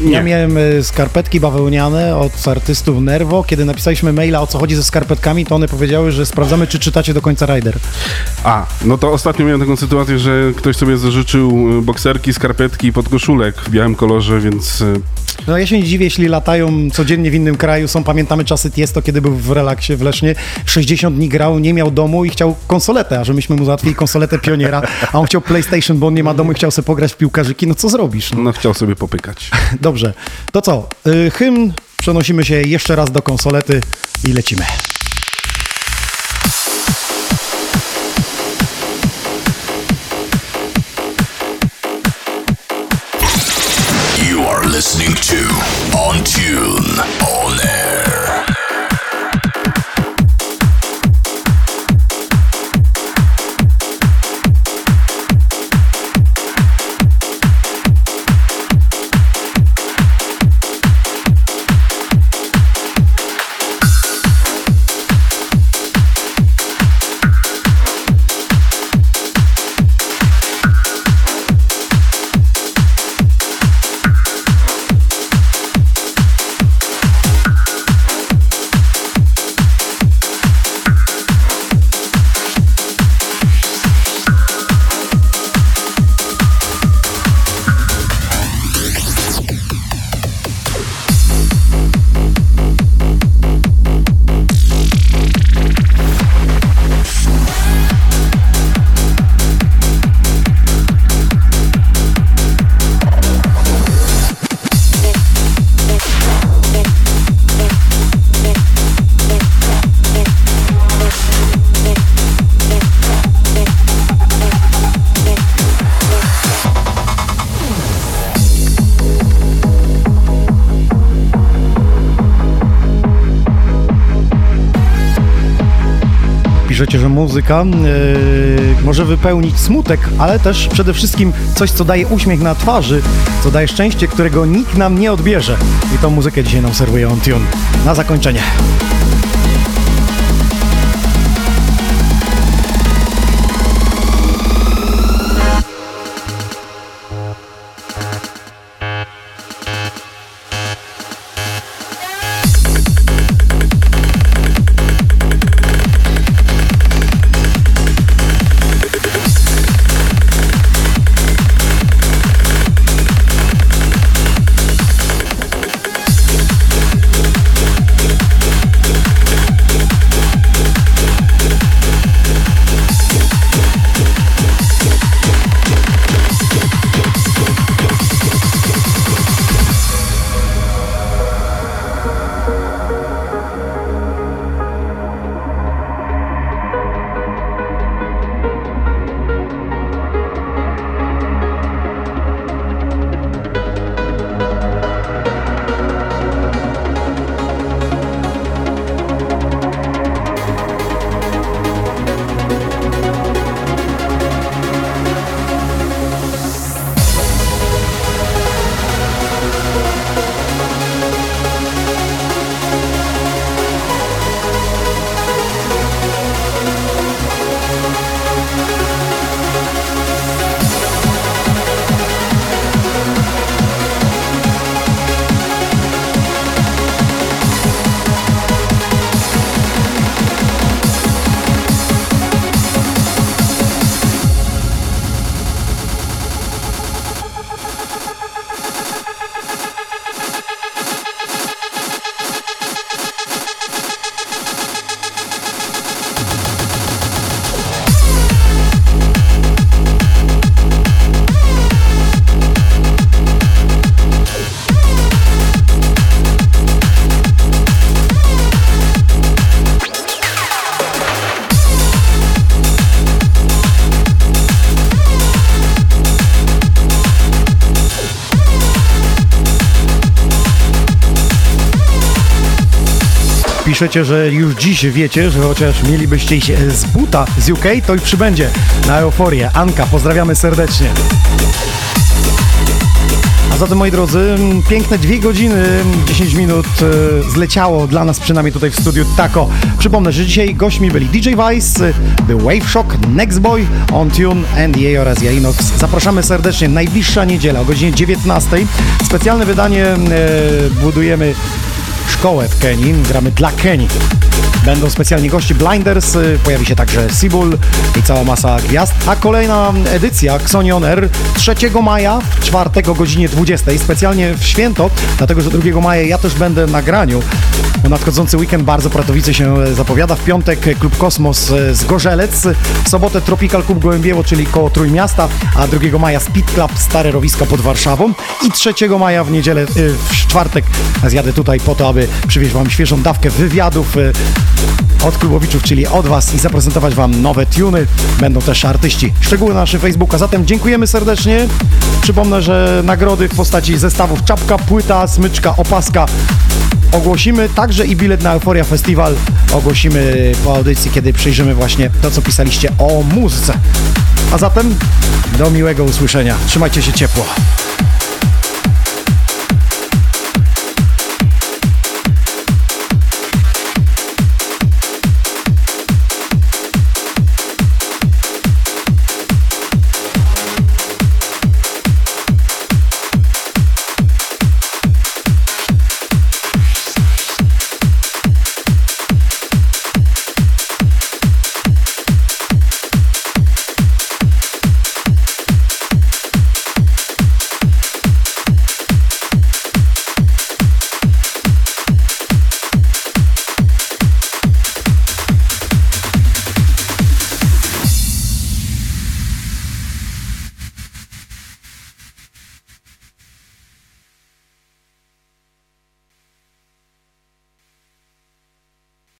Ja miałem y, skarpetki bawełniane od artystów Nervo. Kiedy napisaliśmy maila o co chodzi ze skarpetkami, to one powiedziały, że sprawdzamy, czy czytacie do końca rider. A, no to ostatnio miałem taką sytuację, że ktoś sobie zażyczył y, bokserki, skarpetki i podkoszulek w białym kolorze, więc y, No ja się nie dziwię, jeśli latają codziennie w innym kraju. Są, pamiętamy czasy Tiesto, kiedy był w relaksie w Lesznie. 60 dni grał, nie miał domu i chciał konsoletę, a że myśmy mu załatwili konsoletę pioniera, a on chciał PlayStation, bo on nie ma domu i chciał sobie pograć w piłkarzyki. No co zrobisz? No, no chciał sobie popykać. Dobrze. To co? Y, hymn, przenosimy się jeszcze raz do konsolety i lecimy. You are listening to On Tune On Air. Muzyka yy, może wypełnić smutek, ale też przede wszystkim coś, co daje uśmiech na twarzy, co daje szczęście, którego nikt nam nie odbierze. I tą muzykę dzisiaj nam serwuje On Tune. Na zakończenie. Piszecie, że już dziś wiecie, że chociaż mielibyście iść e, z buta z UK, to i przybędzie na euforię. Anka, pozdrawiamy serdecznie. A zatem, moi drodzy, piękne dwie godziny, m, 10 minut e, zleciało dla nas przynajmniej tutaj w studiu Taco. Przypomnę, że dzisiaj gośćmi byli DJ Vice, e, był Wave Shock, Nextboy, On Tune, NDA oraz Jainox. Zapraszamy serdecznie. Najbliższa niedziela o godzinie 19. Specjalne wydanie budujemy szkołę w Kenii, gramy dla Kenii. Będą specjalni gości Blinders, pojawi się także Sibul i cała masa gwiazd. A kolejna edycja Xonion Air 3 maja, w czwartek o godzinie 20. Specjalnie w święto, dlatego że 2 maja ja też będę na graniu. Nadchodzący weekend bardzo Pratowice się e, zapowiada. W piątek e, Klub Kosmos e, z Gorzelec, w sobotę Tropical Club Gołębieło, czyli koło Trójmiasta, a 2 maja Speed Club Stare Rowiska pod Warszawą i 3 maja w niedzielę, y, w czwartek zjadę tutaj po to, aby przywieźć Wam świeżą dawkę wywiadów od klubowiczów, czyli od Was i zaprezentować Wam nowe tuny. Będą też artyści. Szczegóły na naszym Facebooka. Zatem dziękujemy serdecznie. Przypomnę, że nagrody w postaci zestawów czapka, płyta, smyczka, opaska ogłosimy. Także i bilet na Euforia Festival ogłosimy po audycji, kiedy przyjrzymy właśnie to, co pisaliście o muzyce. A zatem do miłego usłyszenia. Trzymajcie się ciepło.